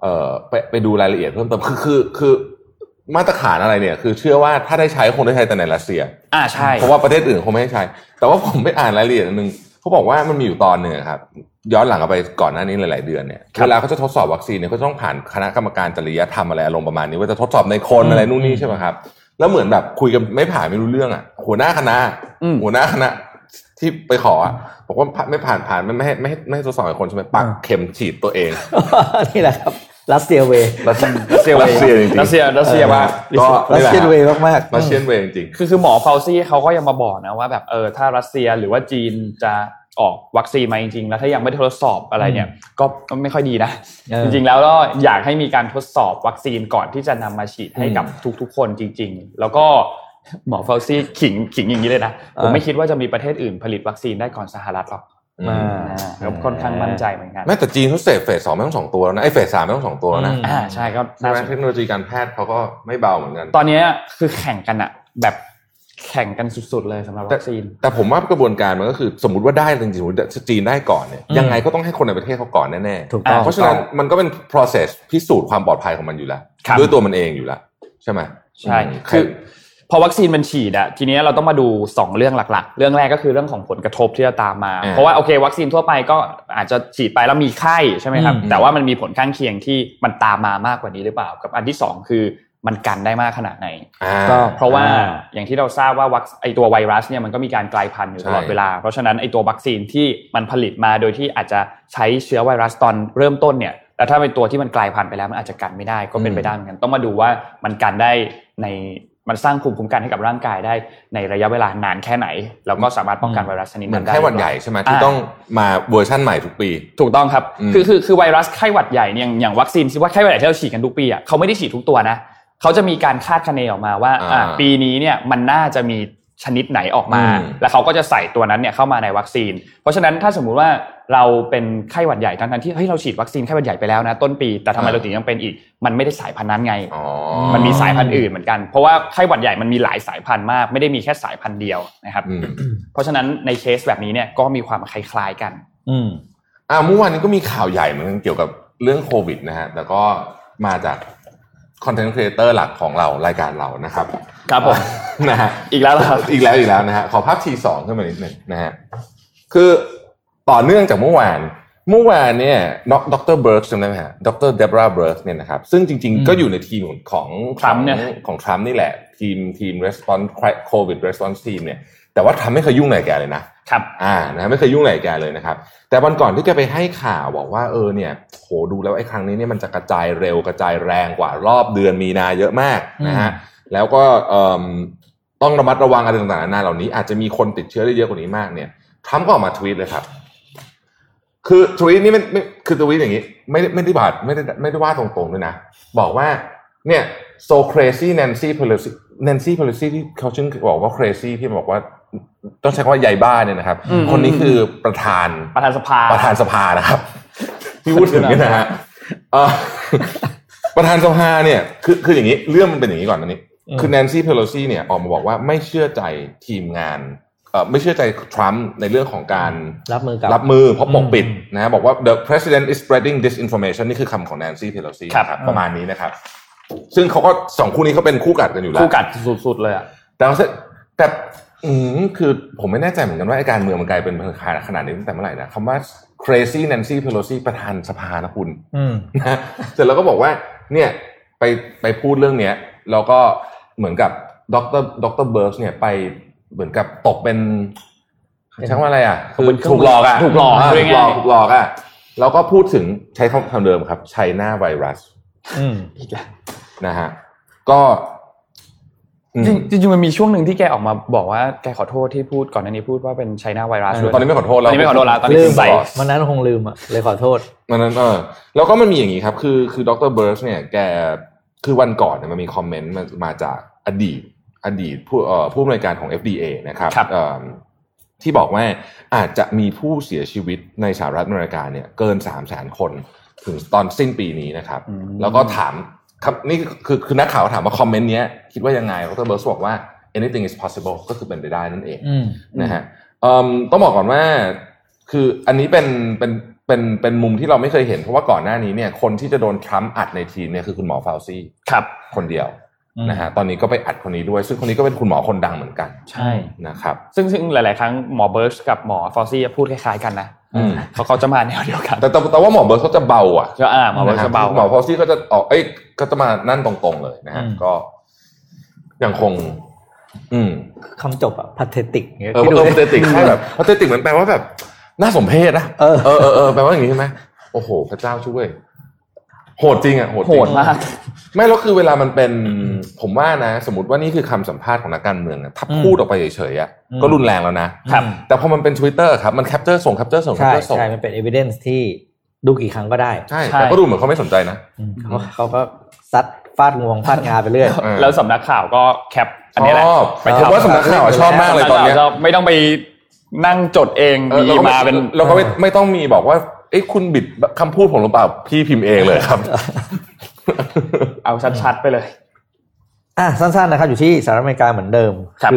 เอ่อไปไปดูรายละเอียดเพิ่มเติมคือคือคือมาตรฐานอะไรเนี่ย คือเชื่อว่าถ้าได้ใช้คงได้ใช้แต่ในรัสเซีย อ่าใช่ เพราะว่าประเทศอื่นคงไม่ให้ใช้ แต่ว่าผมไปอ่านรายละเอียดอันหนึง เขาบอกว่ามันมีอยู่ตอนหนึ่งครับ ย้อนหลังกลับไปก่อนหน้านี้หลาย ๆ เดือนเนี่ยครับเวลาเขาจะทดสอบวัคซีนเนี่ยเขาต้องผ่านคณะกรรมการจริยธรรมอะไรอารมณ์ประมาณนี้ว่าจะทดสอบในคนอะไรนู่นนี่ใช่ไหมครับ แล้วเหมือนแบบคุยกันไม่ผ่านไม่รู้เรื่องอะ หัวหน้าคณะอืมหัวหน้าคณะที่ไปขออะบอกว่าไม่ผ่านผ่านไม่ให้ไม่ให้ไม่ให้ทดสอบกับคนใช่ไหมปักเข็มฉีดตัวเอง นี่แหละครับรัสเซียเวย์รัสเซียรัสเซียจริงๆรัสเซียรัสเซียมากก็รันี่สแหละเซียเวย์มากๆรัสเซียนเวย์จริงคือคือหมอเฟลซี่เขาก็ยังมาบอกนะว่าแบบเออถ้ารัสเซียหรือว่าจีนจะ ออกวัคซีนมาจริงๆ แล้วถ้ายังไม่ได้ทดสอบอะไรเนี่ยก็ไม่ค่อยดีนะ จริงๆ แล้วก็อยากให้มีการทดสอบวัคซีนก่อนที่จะนำมาฉีดให้กับทุกๆ คนจริง ๆ แล้วก็หมอเฟลซี่ขิงขิงอย่างนี้เลยนะ ผมไม่คิดว่าจะมีประเทศอื่นผลิตวัคซีนได้ก่อนสหรัฐหรอกก็ค่อนข้างมั่นใจเหมือนกันแม้แต่จีนเขาเสพเฟสสองไม่ต้องสองตัวแล้วนะไอ้เฟสสามไม่ต้องสองตัวแล้วนะอ่าใช่ก็ใช่ไหมเทคโนโลยีการแพทย์เขาก็ไม่เบาเหมือนกัน ตอนนี้คือแข่งกันอะแบบ แข่งกันสุดๆเลยสำหรับวัคซีนแต่ผมว่ากระบวนการมันก็คือสมมติว่าได้จริงๆจีนได้ก่อนเนี่ยยังไงก็ต้องให้คนในประเทศเขาก่อนแน่ๆถูกต้องเพราะฉะนั้นมันก็เป็น process พิสูจน์ความปลอดภัยของมันอยู่แล้วด้วยตัวมันเองอยู่แล้วใช่ไหมใช่คือพอวัคซีนมันฉีดอะทีนี้เราต้องมาดู 2 เรื่องหลักๆ เรื่องแรกก็คือเรื่องของผลกระทบที่จะตามมา เพราะว่าโอเค วัคซีนทั่วไปก็อาจจะฉีดไปแล้วมีไข้ใช่ไหมครับแต่ว่ามันมีผลข้างเคียงที่มันตามมามากกว่านี้หรือเปล่า กับอันที่ 2 คือ มันกันได้มากขนาดไหนก็เพราะว่าอย่างที่เราทราบว่าวัคไอตัวไวรัสเนี่ยมันก็มีการกลายพันธุ์อยู่ตลอดเวลา เพราะฉะนั้นไอตัววัคซีนที่มันผลิตมาโดยที่อาจจะใช้เชื้อไวรัสตอนเริ่มต้นเนี่ยแล้วถ้าเป็นตัวที่มันกลายพันธุ์ไปแล้วมันอาจจะกันไม่ได้ก็เป็นไปได้เหมือนกันต้องมาดูว่ามันกันได้ในมันสร้างภูมิคุ้มกันให้กับร่างกายได้ในระยะเวลานานแค่ไหน แล้วก็สามารถป้องกันไวรัสชนิดนั้นได้ไข้หวัดใหญ่ใช่ไหมที่ต้องมาเวอร์ชั่นใหม่ทุกปี ถูกต้องครับ คือคือคือไวรัสไข้หวัดใหญ่เนี่ยอย่างวัคซีนที่ว่าไข้หวัดใหญ่ที่เราฉีดกันทุกปีอะเขาไม่ได้ฉีดทุกตัวนะ เขาจะมีการคาดคะเนออกมาว่าอ่าปีนี้เนี่ยมันน่าจะมีชนิดไหนออกมา แล้วเขาก็จะใส่ตัวนั้นเนี่ยเข้ามาในวัคซีน เพราะฉะนั้นถ้าสมมุติว่าเราเป็นไข้หวัดใหญ่ทั้งที่เฮ้ยเราฉีดวัคซีนไข้หวัดใหญ่ไปแล้วนะต้นปีแต่ทำไมเราถึงยังเป็นอีก มันไม่ได้สายพันธุ์นั้นไงมันมีสายพันธุ์อื่นเหมือนกันเพราะว่าไข้หวัดใหญ่มันมีหลายสายพันธุ์มาก ไม่ได้มีแค่สายพันธุ์เดียวนะครับ เพราะฉะนั้นในเคสแบบนี้เนี่ยก็มีความคล้ายๆกัน อืมอ่าเมื่อวานนี้ก็มีข่าวใหญ่เหมือนกันเกี่ยวกับเรื่องโควิดนะฮะแต่ก็มาจาก content creator หลักของเรารายการเรานะครับ ครับผมนะฮะอีกแล้วครับอีกแล้วอีกแล้วนะฮะขอภาพทีสองขึ้นมานิดหนึ่งนะฮะคือต่อเนื่องจากเมื่อวานเมื่อวานเนี่ยดรเบิร์กจำได้ไหมฮะดรเดบราเบิร์กเนี่ยนะครับซึ่งจริงๆ ก็อยู่ในทีมของทรัมป์เนี่ยของทรัมป์นี่แหละ ทีมทีม response covid response team เนี่ย แต่ว่าทรัมป์ไม่เคยยุ่งอะไรแกเลยนะครับอ่านะไม่เคยยุ่งอะไรแกเลยนะครับ แต่วันก่อนที่แกไปให้ข่าวบอกว่าเออเนี่ยโหดูแล้วไอ้ครั้งนี้เนี่ยมันจะกระจายเร็วกระจายแรงกว่ารอบเดือนมีนาเยอะมากนะฮะแล้วก็ต้องระมัดระวังอะไรต่างๆนานาเหล่านี้อาจจะมีคนติดเชื้อได้เยอะกว่านี้มากเนี่ยทรัมป์ก็ออกมาทวีตเลยครับ คือทวีตนี้ไม่คือทวีตอย่างนี้ ไม่ไม่ได้บาดไม่ได้ไม่ได้ว่าตรงๆด้วยนะ บอกว่าเนี่ย so crazy Nancy Pelosi Nancy Pelosi ที่เขาชื่อบอกว่า crazy ที่บอกว่า ต้องใช้คำว่าใหญ่บ้านเนี่ยนะครับ คนนี้คือประธานประธานสภาประธานสภานะครับที่พูดถึงนี่นะฮะประธานสภาเนี่ยคือคืออย่างนี้เรื่องมันเป็นอย่างนี้ก่อนนะนี่คือแนนซี่เพโลซีเนี่ยออกมาบอกว่าไม่เชื่อใจทีมงานเอ่อไม่เชื่อใจทรัมป์ในเรื่องของการรับมือกับรับมือเพราะปกปิดนะบอกว่า the president is spreading disinformation นี่คือคำของแนนซี่เพโลซีครับประมาณนี้นะครับ ซึ่งเขาก็สองคู่นี้เขาเป็นคู่กัดกันอยู่แล้วคู่กัดสุดๆเลยอะแต่แต่ อืมคือผมไม่แน่ใจเหมือนกันว่าไอ้การเมืองมันกลายเป็นขนาดนี้ตั้งแต่เมื่อไหร่นะคำว่า crazy Nancy Pelosi ประธานสภานะคุณนะเสร็จแล้วก็บอกว่า เนี่ยไปไปพูดเรื่องเนี้ยแล้วก็เหมือนกับดรดรเบิร์สเนี่ยไปเหมือนกับตกเป็นใช้ว่าอะไรอะคือถูกหลอกอะถูกหลอกถูกหลอกถูกหลอกอะแล้วก็พูดถึงใช้คำเดิมครับไชน่าไวรัสอีกแล้วนะฮะก็ จริงๆมันมีช่วงหนึ่งที่แกออกมาบอกว่าแกขอโทษที่พูดก่อนหน้านี้พูดว่าเป็นไชน่าไวรัสตอนนี้ไม่ขอโทษแล้วตอนนี้ไม่ขอโทษแล้วตอนนี้ลืมไปมันนั้นคงลืมอะเลยขอโทษมันนั้นเออแล้วก็มันมีอย่างนี้ครับ คือคือดรเบิร์สเนี่ยแกคือวันก่อนเนี่ยมันมีคอมเมนต์มามาจากอดีต อดีตผู้เอ่อผู้อำนวยการของ FDA นะครับที่บอกว่าอาจจะมีผู้เสียชีวิตในสหรัฐอเมริกาเนี่ยเกินสามแสนคนถึงตอนสิ้นปีนี้นะครับ แล้วก็ถามครับ นี่คือคือนักข่าวถามว่าคอมเมนต์นี้คิดว่ายังไงดรเบิร์สบอกว่า anything is possible ก็คือเป็นไปได้นั่นเองนะฮะต้องบอกก่อนว่า คืออันนี้เป็นเป็นเป็นเป็นมุมที่เราไม่เคยเห็น เพราะว่าก่อนหน้านี้เนี่ยคนที่จะโดนทรัมป์อัดในทีมเนี่ยคือคุณหมอฟาวซี่ครับ คนเดียวนะฮะตอนนี้ก็ไปอัดคนนี้ด้วย ซึ่งคนนี้ก็เป็นคุณหมอคนดังเหมือนกัน ใช่นะครับซึ่งซึ่งหลาย ๆ ครั้งหมอเบิร์สกับหมอฟาวซี่พูดคล้าย ๆ กันนะ เขาเขาจะมาแนวเดียวกัน แต่แต่ว่าหมอเบิร์สเขาจะเบาอะอ่าหมอเบิร์สจะเบาหมอฟาวซี่ก็จะออกเอ้ยก็จะมานั่นตรงๆเลยนะฮะก็ยังคง อืมคำจบอะ pathetic เงี้ยเออ pathetic ใช่แบบ pathetic เหมือนแปลว่าแบบ น่าสมเพชนะเออเออเออแปลว่าอย่างนี้ใช่ไหมโอ้โห พระเจ้าช่วย โหดจริงอะโหดโหดจริงมาก ไม่แล้วคือเวลามันเป็นผมว่านะ สมมติว่านี่คือคำสัมภาษณ์ของนักการเมืองอะถ้าอืมพูดออกไปเฉยๆอะอืมก็รุนแรงแล้วนะครับแต่พอมันเป็น Twitter ครับมัน capture ส่งแคปเจอร์ส่งแคปใช่เจอร์ส่งใช่ มันเป็น evidence ที่ดูกี่ครั้งก็ได้ใช่ใช่แต่ก็ดูเหมือนเขาไม่สนใจนะอืมเขาเขาก็ซัดฟาดงวงฟาดงาไปเรื่อยเออแล้วสำนักข่าวก็แคปอันนี้แหละชอบไปผมทำว่าสำนักข่าวชอบมากเลยตอนเนี้ยสำกข่าวไม่ต้องไปนั่งจดเองเออมีเราก็มาเป็นเราก็ไม่ไม่ต้องมีบอกว่า เอ้คุณบิดคำพูดผมหรือเปล่าพี่พิมพ์เองเลยครับ เอาชัดๆไปเลย อะสั้นๆนะครับ อยู่ที่สหรัฐอเมริกาเหมือนเดิมครับอ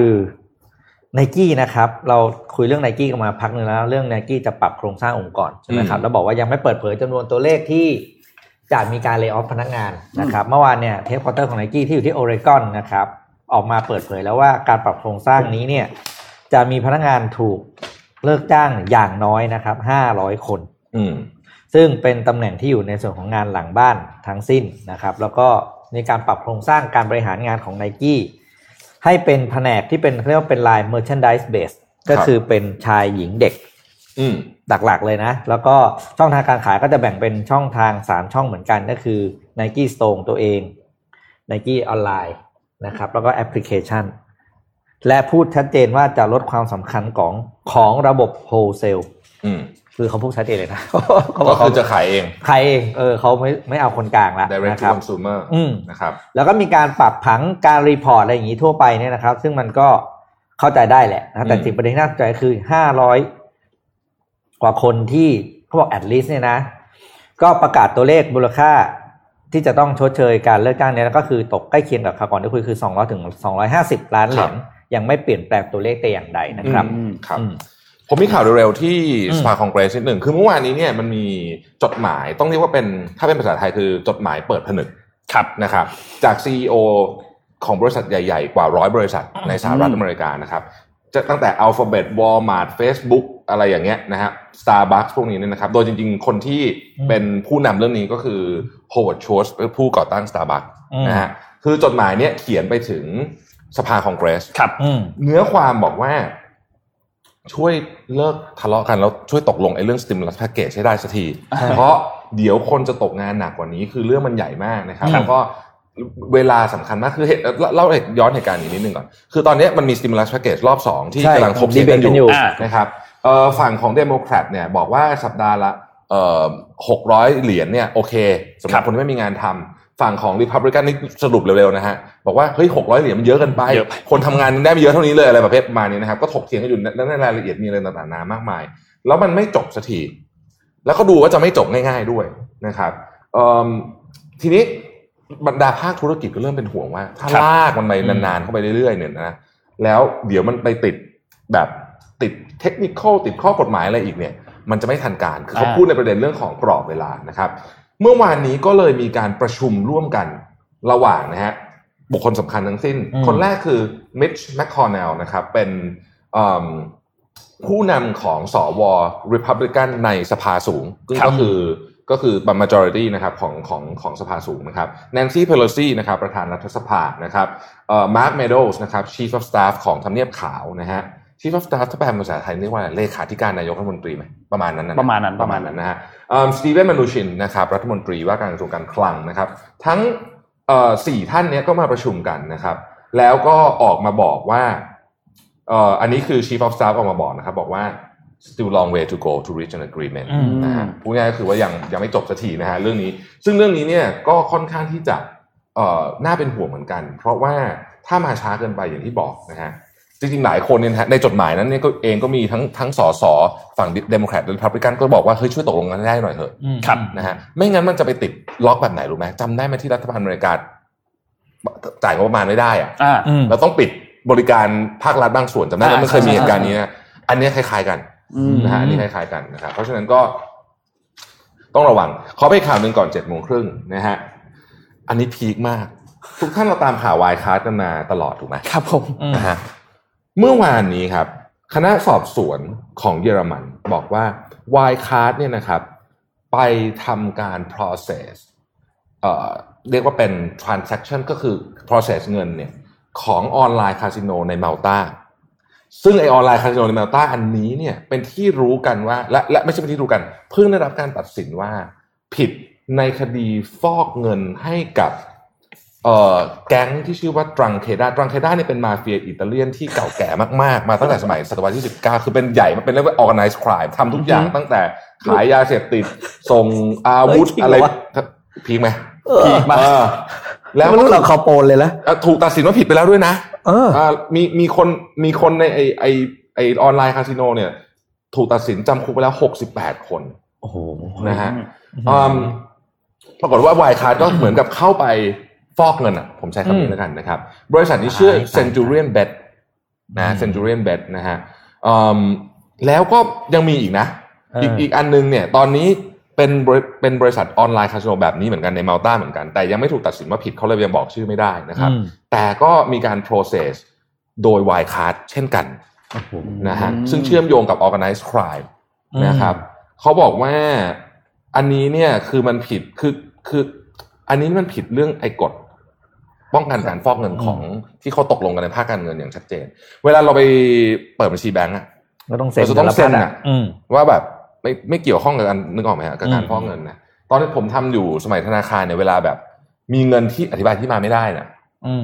ไนกี้นะครับ เราคุยเรื่องไนกี้กันมาพักหนึ่งแล้ว เรื่องไนกี้จะปรับโครงสร้างองค์กรใช่ไหมครับอืมแล้วบอกว่ายังไม่เปิดเผยจำนวนตัวเลขที่จะมีการ lay off พนักงานนะครับ เมื่อวานเนี่ย headquarter ของไนกี้ที่อยู่ที่โอเรกอนนะครับ ออกมาเปิดเผยแล้วว่าการปรับโครงสร้างนี้เนี่ย จะมีพนักงานถูกเลิกจ้างอย่างน้อยนะครับห้าร้อยคน อืมซึ่งเป็นตำแหน่งที่อยู่ในส่วนของงานหลังบ้านทั้งสิ้นนะครับ แล้วก็ในการปรับโครงสร้างการบริหารงานของ ไนกี้ให้เป็นแผนกที่เป็นเรียกว่าเป็นลาย merchandise base ก็คือเป็นชายหญิงเด็กอืมหลักๆเลยนะ แล้วก็ช่องทางการขายก็จะแบ่งเป็นช่องทาง3ช่องเหมือนกันก็คือ Nike Store ของตัวเอง Nike ออนไลน์นะครับ แล้วก็แอปพลิเคชัน และพูดชัดเจนว่าจะลดความสำคัญของของระบบ wholesale อืม คือเขาพูดชัดเจนเลยนะเขาบก็คืเขาจะขายเองใครเองเออเขาไม่ไม่เอาคนกลางละ direct นะ to ครับ consumer อืมนะครับแล้วก็มีการปรับผังการ report อะไรอย่างนี้ทั่วไปเนี่ยนะครับ ซึ่งมันก็เข้าใจได้แหละนะแต่อืมสิ่งประเด็นที่น่าสนใจคือห้าร้อยกว่าคนที่เขาบอก at least เนี่ยนะ ก็ประกาศตัวเลขมูลค่าที่จะต้องชดเชยการเลิกจ้างเนี่ยก็คือตกใกล้เคียงกับคราวก่อนที่คุยคือ 200ถึง250 ล้านเหรียญยังไม่เปลี่ยนแปลงตัวเลขแต่อย่างใดนะครับอืมครับอืม ผมมีข่าวเร็วๆที่อืมสภาคองเกรสนิดหนึ่งคือเมื่อวานนี้เนี่ยมันมีจดหมายต้องเรียกว่าเป็นถ้าเป็นภาษาไทยคือจดหมายเปิดผนึกครับนะครับ จาก CEO ของบริษัทใหญ่ๆ กว่าร้อยบริษัทในสหรัฐอืมอเมริกานะครับจะตั้งแต่ Alphabet Walmart Facebook อะไรอย่างเงี้ยนะฮะ Starbucks พวกนี้เนี่ยนะครับ โดยจริงๆ คนที่อืมเป็นผู้นำเรื่องนี้ก็คือ Howard Schultz ผู้ก่อตั้ง Starbucks อืมนะฮะคือจดหมายเนี้ยเขียนไปถึงสภาคองเกรสครับอืมเนื้อความบอกว่า ช่วยเลิกทะเลาะกันแล้วช่วยตกลงไอ้เรื่อง stimulus package ให้ได้สักที เพราะเดี๋ยวคนจะตกงานหนักกว่านี้ คือเรื่องมันใหญ่มากนะครับครับแล้วก็เวลาสำคัญมากคือเหตุเล่าย้อนเหตุการณ์อีกนิดนึงก่อน คือตอนนี้มันมี stimulus package รอบสองที่ใช่กำลังถกเถียงกัน debate กันออยู่ยู่อ่านะครับเอ่อฝั่งของเดโมแครตเนี่ยบอกว่าสัปดาห์ละเอ่อหกร้อยเหรียญเนี่ยโอเคสำหรับคนที่ไม่มีงานทำ ฝั่งของริพับลิกันนี่สรุปเร็วๆนะฮะบอกว่าเฮ้ยหกร้อยเหรียญมันเยอะเกินไปเยอะไปคนทำงานได้ไม่เยอะเท่านี้เลยอะไรประเภทประมาณนี้นะครับก็ถกเถียงกันอยู่ในในรายละเอียดมีอะไรต่างๆนามากมาย แล้วมันไม่จบสักทีแล้วก็ดูว่าจะไม่จบง่ายๆด้วยนะครับเอิ่มทีนี้บรรดาภาคธุรกิจก็เริ่มเป็นห่วงว่า ถ้าครับลากมันไปนานๆเข้าไปเรื่อยๆเนี่ยนะแล้วเดี๋ยวมันไปติดแบบติดเทคนิคติดข้อกฎหมายอะไรอีกเนี่ย มันจะไม่ทันการคือเขาอ่าพูดในประเด็นเรื่องของกรอบเวลานะครับ เมื่อวานนี้ก็เลยมีการประชุมร่วมกันระหว่างนะฮะบุคคลสำคัญทั้งสิ้นอืมคนแรกคือมิชแมคคอนเนลนะครับเป็นเอิ่มผู้นำของสว Republican ในสภาสูงซึ่งครับก็คือก็คือ majority นะครับของของของสภาสูงนะครับ Nancy Pelosi นะครับประธานรัฐสภานะครับเอ่อ Mark Meadows นะครับ Chief of Staff ของทำเนียบขาวนะฮะ Chief of Staff ถ้าแปลเป็นภาษาไทยเรียกว่าอะไรเลขาธิการนายกรัฐมนตรีไหมประมาณนั้นนะประมาณนั้นประมาณนั้นนะฮะสตีเวนมานูชินนะครับรัฐมนตรีว่าการกระทรวงการคลังนะครับ ทั้งเอ่อสี่ท่านเนี้ยก็มาประชุมกันนะครับ แล้วก็ออกมาบอกว่าเอ่ออันนี้คือ Chief of Staff ออกมาบอกนะครับ บอกว่า still long way to go to reach an agreement อืมนะฮะพูดง่ายๆก็คือว่ายังยังไม่จบสักทีนะฮะเรื่องนี้ ซึ่งเรื่องนี้เนี่ยก็ค่อนข้างที่จะเอ่อน่าเป็นห่วงเหมือนกัน เพราะว่าถ้ามาช้าเกินไปอย่างที่บอกนะฮะ จริงๆหลายคนเนี่ยนะฮะในจดหมายนั้นเนี่ยก็เองก็มีทั้งทั้งสสฝั่งเดโมแครตและริพับลิกันก็บอกว่าเฮ้ยช่วยตกลงกันให้ได้หน่อยเถอะอืมครับนะฮะไม่งั้นมันจะไปติดล็อกแบบไหนรู้ไหมจำได้ไหมที่รัฐบาลอเมริกาจ่ายงบประมาณไม่ได้อะอ่าอืมเราต้องปิดบริการภาครัฐบางส่วนจำได้ไหมอ่ามันเคยมีใช่เหตุการณ์นี้นะอันเนี้ยคล้ายๆกันอืมนะฮะอันนี้คล้ายๆกันนะครับเพราะฉะนั้นก็ต้องระวังขอไปข่าวหนึ่งก่อนเจ็ดโมงครึ่งนะฮะอันนี้พีคมาก ทุกท่านเราตามข่าววายคาร์ดกันมาตลอดถูกไหมครับผมอืมนะฮะ เมื่อวานนี้ครับ คณะสอบสวนของเยอรมันบอกว่า Wirecard เนี่ยนะครับ ไปทำการ process เอ่อเรียกว่าเป็น transaction ก็คือ process เงินเนี่ยของออนไลน์คาสิโนในมาลตาซึ่งไอ้ออนไลน์คาสิโนในมาลตาอันนี้เนี่ยเป็นที่รู้กันว่าและและไม่ใช่เป็นที่รู้กัน เพิ่งได้รับการตัดสินว่าผิดในคดีฟอกเงินให้กับ แก๊งที่ชื่อว่า'Ndrangheta 'Ndrangheta เนี่ยเป็นมาเฟียอิตาเลียนที่เก่าแก่มากๆ มาตั้งแต่สมัยศตวรรษที่ 19 คือเป็นใหญ่มาเป็นเรียกว่า organized crime ทำทุกอย่างตั้งแต่ขายยาเสพติด ส่งอาวุธอะไร peak ไหม peak มามาแล้วมนุษย์อัลคาโปนเลยแล้วถูกตัดสินว่าผิดไปแล้วด้วยนะเออมีมีคนมีคนในไอ้ไอ้ไอ้ออนไลน์คาสิโนเนี่ย ถูกตัดสินจำคุกไปแล้วหกสิบแปดคน โอ้โหนะฮะปรากฏว่า Wirecard ก็เหมือนกับเข้าไป ฟอกเงินอะ ผมใช้คำนี้แล้วกันนะครับ บริษัทนี้ชื่อ Centurion Bet นะ Centurion Bet นะฮะแล้วก็ยังมีอีกนะ อีกอีกอันนึงเนี่ย ตอนนี้เป็นเป็นบริษัทออนไลน์คาสิโนแบบนี้เหมือนกันในมาลตาเหมือนกัน แต่ยังไม่ถูกตัดสินว่าผิดเขาเลยยังบอกชื่อไม่ได้นะครับ แต่ก็มีการ process โดย Wirecard เช่นกันนะฮะซึ่งเชื่อมโยงกับ organized crime นะครับเขาบอกว่าอันนี้เนี่ยคือมันผิดคือคืออันนี้มันผิดเรื่องไอ้กฎ ป้องกันการฟอกเงินของที่เขาตกลงกันในภาคการเงินอย่างชัดเจน เวลาเราไปเปิดบัญชีแบงก์อะเราต้องเซ็นเราต้องเซ็นอะว่าแบบไม่ไม่เกี่ยวข้องกับการนึกออกไหมฮะกับการฟอกเงินนะตอนที่ผมทำอยู่สมัยธนาคารเนี่ยเวลาแบบ มีเงินที่อธิบายที่มาไม่ได้น่ะ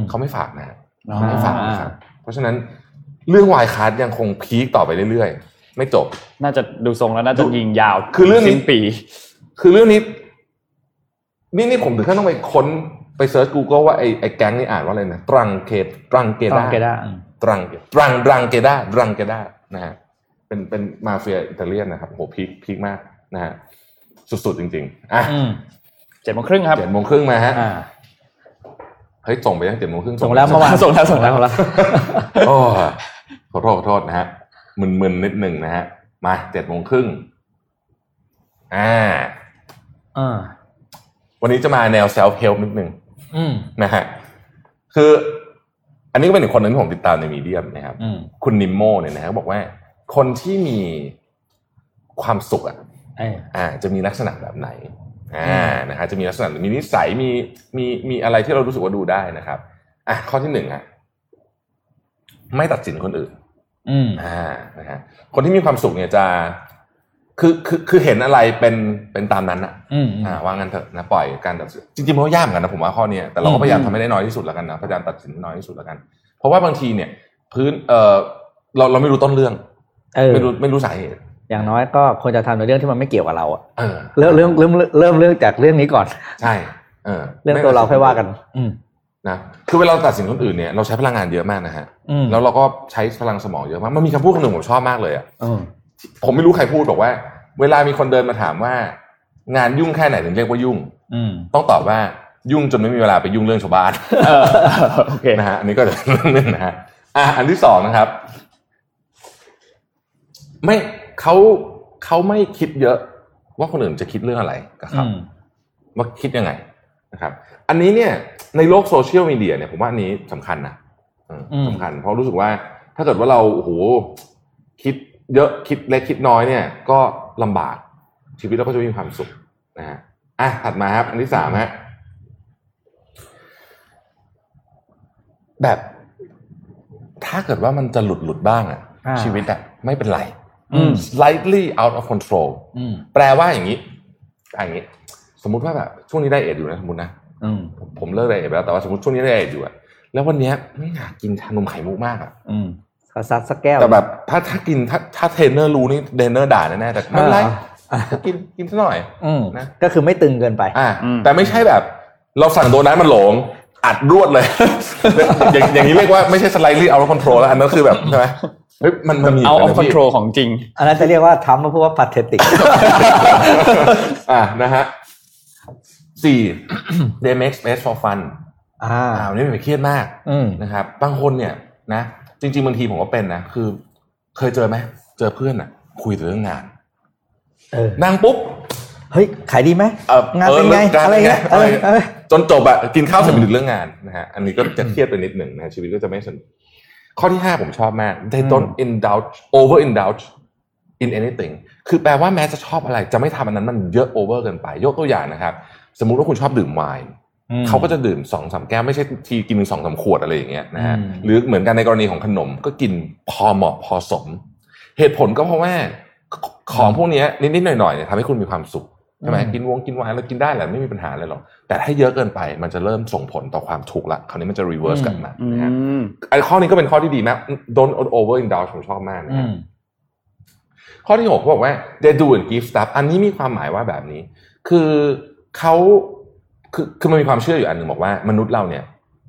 เขาไม่ฝากนะไม่ฝากนะครับเพราะฉะนั้นเรื่องวายคาร์ดยังคงพีคต่อไปเรื่อยๆ ไม่จบ น่าจะดูทรงแล้วน่าจะยิงยาว คือเรื่องนี้ปี คือเรื่องนี้ นี่นี่ผมถึงขั้นต้องไปค้น ไป search Google ว่าไอ้ไอ้แก๊งนี่อ่านว่าอะไรนะตรังเกต 'Ndrangheta ตรังตรัง 'Ndrangheta 'Ndrangheta นะฮะเป็นเป็นมาเฟียอิตาเลียนนะครับโห peak peak มากนะฮะสุดๆจริง ๆอะเจ็ดโมงครึ่งครับเจ็ดโมงครึ่งมาฮะเฮ้ยส่งไปยังเจ็ดโมงครึ่งส่งแล้วเมื่อวานส่งแล้วส่งแล้วโอ้ขอโทษขอโทษนะฮะมึนๆนิดหนึ่งนะฮะมาเจ็ดโมงครึ่งอ่าอ่าวันนี้จะมาแนว self help นิดนึง นะฮะคือ อันนี้ก็เป็นอีกคนหนึ่งที่ผมติดตามในมีเดียมนะครับคุณนิมโมเนี่ยนะฮะบอกว่า คนที่มีความสุขอะอ่า จะมีลักษณะแบบไหนอ่านะฮะจะมีลักษณะมีนิสัยมีมีมีอะไรที่เรารู้สึกว่าดูได้นะครับอะข้อที่หนึ่งอะไม่ตัดสินคนอื่น อืมอ่านะฮะคนที่มีความสุขเนี่ยจะ คือคือคือเห็นอะไรเป็นเป็นตามนั้นอะอ่าว่างั้นเถอะนะปล่อยการตัดสินจริงๆมันก็ยากเหมือนกันนะผมว่าข้อนี้แต่เราก็พยายามทำให้ได้น้อยที่สุดแล้วกันนะพยายามตัดสินน้อยที่สุดแล้วกัน เพราะว่าบางทีเนี่ยพื้นเออเราเราไม่รู้ต้นเรื่องไม่รู้ไม่รู้สาเหตุอย่างน้อยก็ควรจะทำในเรื่องที่มันไม่เกี่ยวกับเราอะเริ่มเริ่มเริ่มเริ่มเรื่องจากเรื่องนี้ก่อน ใช่ เออ เรื่องตัวเราค่อยว่ากัน อืนะคือเวลาตัดสินคนอื่นเนี่ยเราใช้พลังงานเยอะมากนะฮะแล้วเราก็ใช้พลังสมองเยอะมากมันมีคำพูดคำหนึ่งผมชอบมากเลยอะ ผมไม่รู้ใครพูดบอกว่า เวลามีคนเดินมาถามว่า งานยุ่งแค่ไหนถึงเรียกว่ายุ่งต้องตอบว่ายุ่งจนไม่มีเวลาไปยุ่งเรื่องชาวบ้านโอเคนะฮะอันนี้ก็จะเรื่องนึงนะฮะอะอันที่สองนะครับ ไม่เขาเขาไม่คิดเยอะ ว่าคนอื่นจะคิดเรื่องอะไรกับเขาว่าคิดยังไงนะครับ อันนี้เนี่ย ในโลกโซเชียลมีเดียเนี่ยผมว่าอันนี้สำคัญนะสำคัญ เพราะรู้สึกว่าถ้าเกิดว่าเราโอ้โหคิด เยอะคิดเล็กคิดน้อยเนี่ย ก็ลำบาก ชีวิตเราก็จะมีความสุขนะฮะอะถัดมาครับ อันที่สามฮะแบบ ถ้าเกิดว่ามันจะหลุดหลุดบ้างอะชีวิตอะไม่เป็นไร slightly out of control แปลว่าอย่างนี้อย่างนี้ สมมุติว่าแบบช่วงนี้ diet อยู่นะสมมตินะผมเลิก diet ไปแล้วแต่ว่าสมมติช่วงนี้ diet อยู่อะแล้ววันนี้ไม่อยากกินชานมไข่มุกมากอะ ซัดสักแก้วแต่แบบถ้าถ้ากินถ้าถ้าเทรนเนอร์รู้นี่เทรนเนอร์ด่าแน่ๆแต่ไม่เป็นไรกินกินสักหน่อยนะก็คือไม่ตึงเกินไปอ่าแต่ไม่ใช่แบบ เราสั่งโดนัทมันหลงอัดรวดเลย อย่างนี้เรียกว่าไม่ใช่สไลด์ลี่เอาคอนโทรลแล้วอันนั้นคือแบบใช่ไหมเฮ้ยมันมันมีเอาออฟคอนโทรลของจริง อันนั้นจะเรียกว่าทำมาพูดว่าพาเทติกอ่านะฮะสี่ they make space for fun อ่าอันนี้ไม่เครียดมากนะครับบางคนเนี่ยนะ จริง ๆบางทีผมก็เป็นนะคือ เคยเจอไหมเจอเพื่อนอะคุยเรื่องงานนั่งปุ๊บเฮ้ยขายดีไหมงานเป็นไงอะไรเงี้ยจนจบอะกินข้าวเสร็จไปถึงเรื่องงานนะฮะอันนี้ก็จะเครียดไปนิดหนึ่งนะชีวิตก็จะไม่สนุกข้อที่ห้าผมชอบมาก they don't indulge over indulge in anything คือแปลว่าแม้จะชอบอะไร จะไม่ทำอันนั้นมันเยอะโอเวอร์เกินไป ยกตัวอย่างนะครับ สมมุติว่าคุณชอบดื่มไวน์ เขาก็จะดื่มสองสามแก้วไม่ใช่ทีกินสองสามขวดอะไรอย่างเงี้ยนะฮะหรือเหมือนกันในกรณีของขนมก็กินพอเหมาะพอสม เหตุผลก็เพราะว่าของพวกนี้นิดๆหน่อยๆเนี่ยทำให้คุณมีความสุขใช่ไหมกินวงกินไวน์เรากินได้แหละไม่มีปัญหาเลยหรอกแต่ถ้าเยอะเกินไปมันจะเริ่มส่งผลต่อความทุกข์ละคราวนี้มันจะรีเวิร์สกลับมานะฮะไอ้ข้อนี้ก็เป็นข้อที่ดีมาก don't over indulge ผมชอบมากนะข้อที่หกเขาบอกว่า they do and give stuff อันนี้มีความหมายว่าแบบนี้ คือเขา คือคือมันมีความเชื่ออยู่อันหนึ่งบอกว่า มนุษย์เราเนี่ย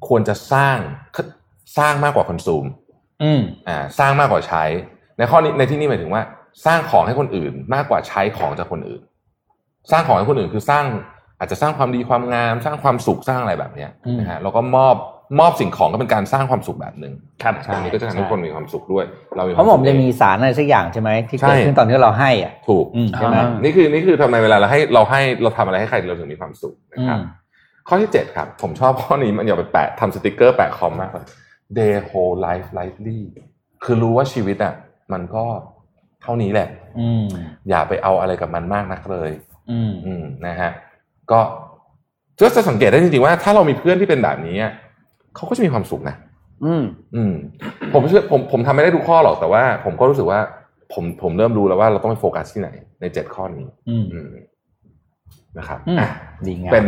ควรจะสร้างสร้างมากกว่าคอนซูม อืมอ่า สร้างมากกว่าใช้ ในข้อนี้ในที่นี้หมายถึงว่า สร้างของให้คนอื่น มากกว่าใช้ของจากคนอื่น สร้างของให้คนอื่นคือสร้างอาจจะสร้างความดีความงาม สร้างความสุขสร้างอะไรแบบเนี้ยนะฮะแล้วก็มอบ มอบสิ่งของก็เป็นการสร้างความสุขแบบหนึ่งครับอันนี้ก็จะทำให้คนมีความสุขด้วย เราเพราะผมจะมีสารอะไรสักอย่างใช่ไหมที่เกิดขึ้นตอนที่เราให้อะถูกใช่ไหมนี่คือนี่คือทำไมเวลาเราให้เราให้เราทำอะไรให้ใครเราถึงมีความสุขนะครับข้อที่เจ็ดครับ ผมชอบข้อนี้มันอย่าไปแปะทำสติกเกอร์แปะคอมมากเลย day whole life lightly คือรู้ว่าชีวิตอะมันก็เท่านี้แหละอือย่าไปเอาอะไรกับมันมากนักเลย อืมอืมนะฮะก็ก็จะสังเกตได้จริงๆว่าถ้าเรามีเพื่อนที่เป็นแบบนี้ เขาก็จะมีความสุขนะอืม อืม ผมเชื่อผมผมทำไม่ได้ทุกข้อหรอกแต่ว่า ผมก็รู้สึกว่า ผมผมเริ่มรู้แล้วว่าเราต้องไปโฟกัสที่ไหน ในเจ็ดข้อนี้ อืมนะครับอะดีงามเป็น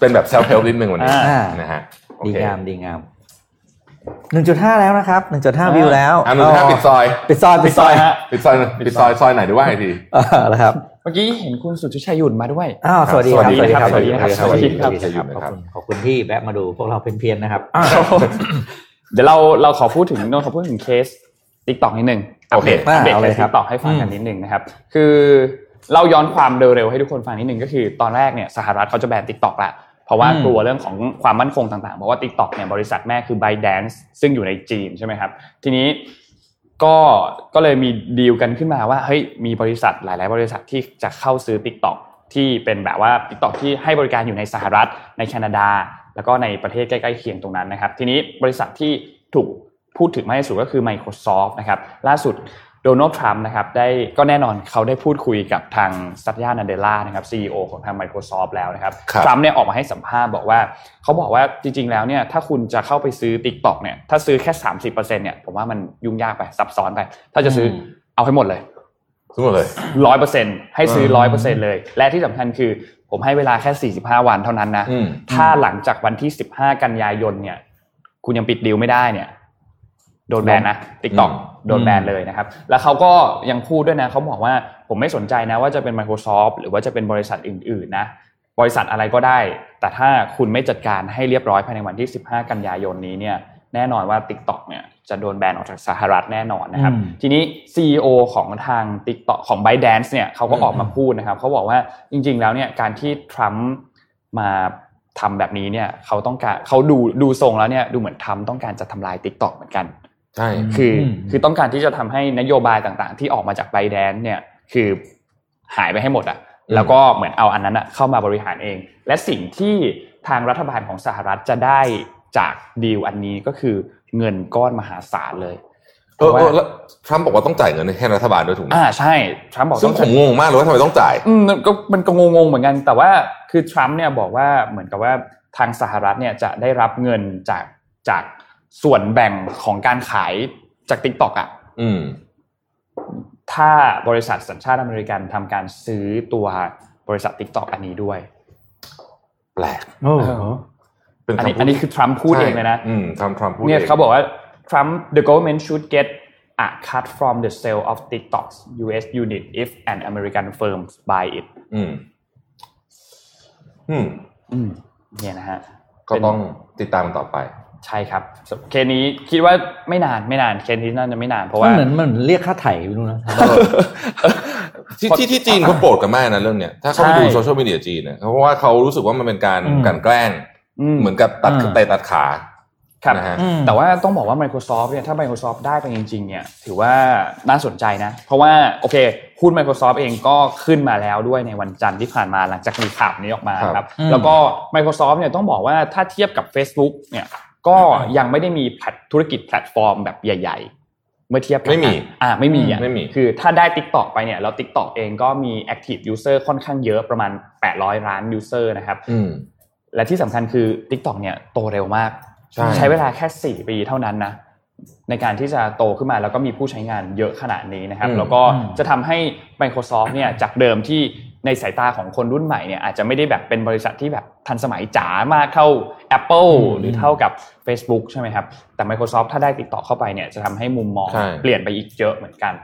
เป็นแบบเซลฟ์เฮลนิดนึงวันนี้นะฮะดีงามดีงาม หนึ่งจุดห้าแล้วนะครับหนึ่งจุดห้าวิวแล้วอ่าหนึ่งจุดห้าปิดซอยปิดซอยปิดซอยฮะปิดซอยปิดซอยซอยไหนดูว่าไอทีอ่าแล้วครับ เมื่อกี้เห็นคุณสุทธิชัยหยุ่นมาด้วยอ้าวสวัสดีครับสวัสดีครับสวัสดีครับสวัสดีครับขอบคุณขอบคุณที่แวะมาดูพวกเราเพียนๆนะครับเดี๋ยวเราเราขอพูดถึงนนขอพูดถึงเคส TikTok นิดนึงโอเค brief TikTok ให้ฟังกันนิดนึงนะครับ คือเราย้อนความเร็วๆให้ทุกคนฟังนิดนึงก็คือตอนแรกเนี่ยสหรัฐเขาจะแบน TikTok ละเพ ราะว่ากลัวเรื่องของความมั่นคงต่างๆ เพราะว่า TikTok เนี่ยบริษัทแม่คือ ByteDance ซึ่งอยู่ในจีนใช่ไหมครับ ทีนี้ก็ก็เลยมีดีลกันขึ้นมาว่าเฮ้ยมีบริษัทหลาย ๆ บริษัทที่จะเข้าซื้อ TikTok ที่เป็นแบบว่า TikTok ที่ให้บริการอยู่ในสหรัฐ ในแคนาดา แล้วก็ในประเทศใกล้ๆเคียงตรงนั้นนะครับ ทีนี้บริษัทที่ถูกพูดถึงมากที่สุดก็คือ Microsoft นะครับล่าสุด โดนัลด์ทรัมป์นะครับได้ก็แน่นอนเขาได้พูดคุยกับทางซัตยานันเดล่านะครับซีอของทาง Microsoft แล้วนะครับทรัมป์เนี่ยออกมาให้สัมภาษณ์บอกว่า เขาบอกว่าจริง ๆ แล้วเนี่ยถ้าคุณจะเข้าไปซื้อ t ิ k t o k เนี่ยถ้าซื้อแค่สามสิบเปอร์เซ็นเนี่ยผมว่ามันยุ่งยากไปซับซ้อนไป ถ้าจะซื้อเอาให้หมดเลยซื้อหมดเลยร้อยเปอร์เซ็นให้ซื้อร้อยเปอร์เซ็นเลย และที่สำคัญคือผมให้เวลาแค่สี่สิบห้าวันเท่านั้นนะ ถ้าหลังจากวันที่สิบห้ากันยายนเนี่ย คุณยังปิดดีลไม่ได้เนี่ย โดนแบนนะติ๊กต็อกโดนแบนเลยนะครับ แล้วเขาก็ยังพูดด้วยนะเขาบอกว่าผมไม่สนใจนะว่าจะเป็น Microsoft หรือว่าจะเป็นบริษัทอื่นๆนะบริษัทอะไรก็ได้ แต่ถ้าคุณไม่จัดการให้เรียบร้อยภายในวันที่ 15 กันยายนนี้เนี่ยแน่นอนว่า TikTok เนี่ยจะโดนแบนออกจากสหรัฐแน่นอนนะครับ ทีนี้ CEO ของทาง TikTok ของ ByteDance เนี่ยเขาก็ออกมาพูดนะครับเขาบอกว่าจริง ๆ แล้วเนี่ยการที่ทรัมป์มาทำแบบนี้เนี่ยเขาต้องการเขาดูดูทรงแล้วเนี่ยดูเหมือนทำต้องการจะทำลาย TikTok เหมือนกัน ใช่คือคือต้องการที่จะทำให้นโยบายต่างๆ ที่ออกมาจากไบแดนเนี่ยคือหายไปให้หมดอะแล้วก็เหมือนเอาอันนั้นอะเข้ามาบริหารเอง และสิ่งที่ทางรัฐบาลของสหรัฐจะได้จากดีลอันนี้ก็คือเงินก้อนมหาศาลเลยเออแล้วทรัมป์บอกว่าต้องจ่ายเงินให้รัฐบาลด้วยถูกไหมอ่าใช่ทรัมป์บอกซึ่งผมงงมากเลยว่าทำไมต้องจ่ายอืมก็มันก็งงๆเหมือนกัน แต่ว่าคือทรัมป์เนี่ยบอกว่าเหมือนกับว่าทางสหรัฐเนี่ยจะได้รับเงินจากจาก ส่วนแบ่งของการขายจาก TikTok อะถ้าบริษัทสัญชาติอเมริกันทำการซื้อตัวบริษัท TikTok อันนี้ด้วย แปลกอันนี้อันนี้คือทรัมป์พูดเองเลยนะทรัมป์ทรัมป์พูดเนี่ยเขาบอกว่าทรัมป์ the government should get a cut from the sale of TikTok's US unit if an American firm buy it อืมอืมอืมเนี่ยนะฮะ ก็ต้องติดตามต่อไป ใช่ครับเคสนี้คิดว่าไม่นานไม่นานเคสนี้น่าจะไม่นานเพราะว่าเหมือนมันเรียกค่าไถ่ไม่รู้นะที่ที่ที่จีนเขาโกรธกันมากนะเรื่องเนี้ยถ้าเขาไปดูโซเชียลมีเดียจีนเนี่ยเพราะว่าเขารู้สึกว่ามันเป็นการการแกล้งเหมือนกับตัดเตะตัดขาครับแต่ว่าต้องบอกว่า Microsoft เนี่ยถ้า Microsoft ได้ไปจริงๆเนี่ยถือว่าน่าสนใจนะ เพราะว่าโอเคหุ้น Microsoft เองก็ขึ้นมาแล้วด้วยในวันจันทร์ที่ผ่านมาหลังจากมีข่าวนี้ออกมาครับแล้วก็ Microsoft เนี่ยต้องบอกว่าถ้าเทียบกับ Facebook เนี่ย ก็ยังไม่ได้มีแพลธุรกิจแพลตฟอร์มแบบใหญ่ ๆ เมื่อเทียบกันไม่มีอ่าไม่มีอะไม่มีคือถ้าได้ Tik t o อกไปเนี่ยแล้ว Tik t o อกเองก็มี Active User ค่อนข้างเยอะประมาณ 800 ล้าน User นะครับและที่สำคัญคือ Tik t o อกเนี่ยโตเร็วมาก ใช้เวลาแค่ 4 ปีเท่านั้นนะในการที่จะโตขึ้นมาแล้วก็มีผู้ใช้งานเยอะขนาดนี้นะครับ แล้วก็จะทำให้ Microsoft เนี่ยจากเดิมที่ในสายตาของคนรุ่นใหม่เนี่ยอาจจะไม่ได้แบบเป็นบริษัทที่แบบทันสมัยจ๋ามากเท่า Apple หรือเท่ากับ Facebook ใช่ไหมครับ แต่ Microsoft ถ้าได้ติดต่อเข้าไปเนี่ยจะทำให้มุมมองเปลี่ยนไปอีกเยอะเหมือนกัน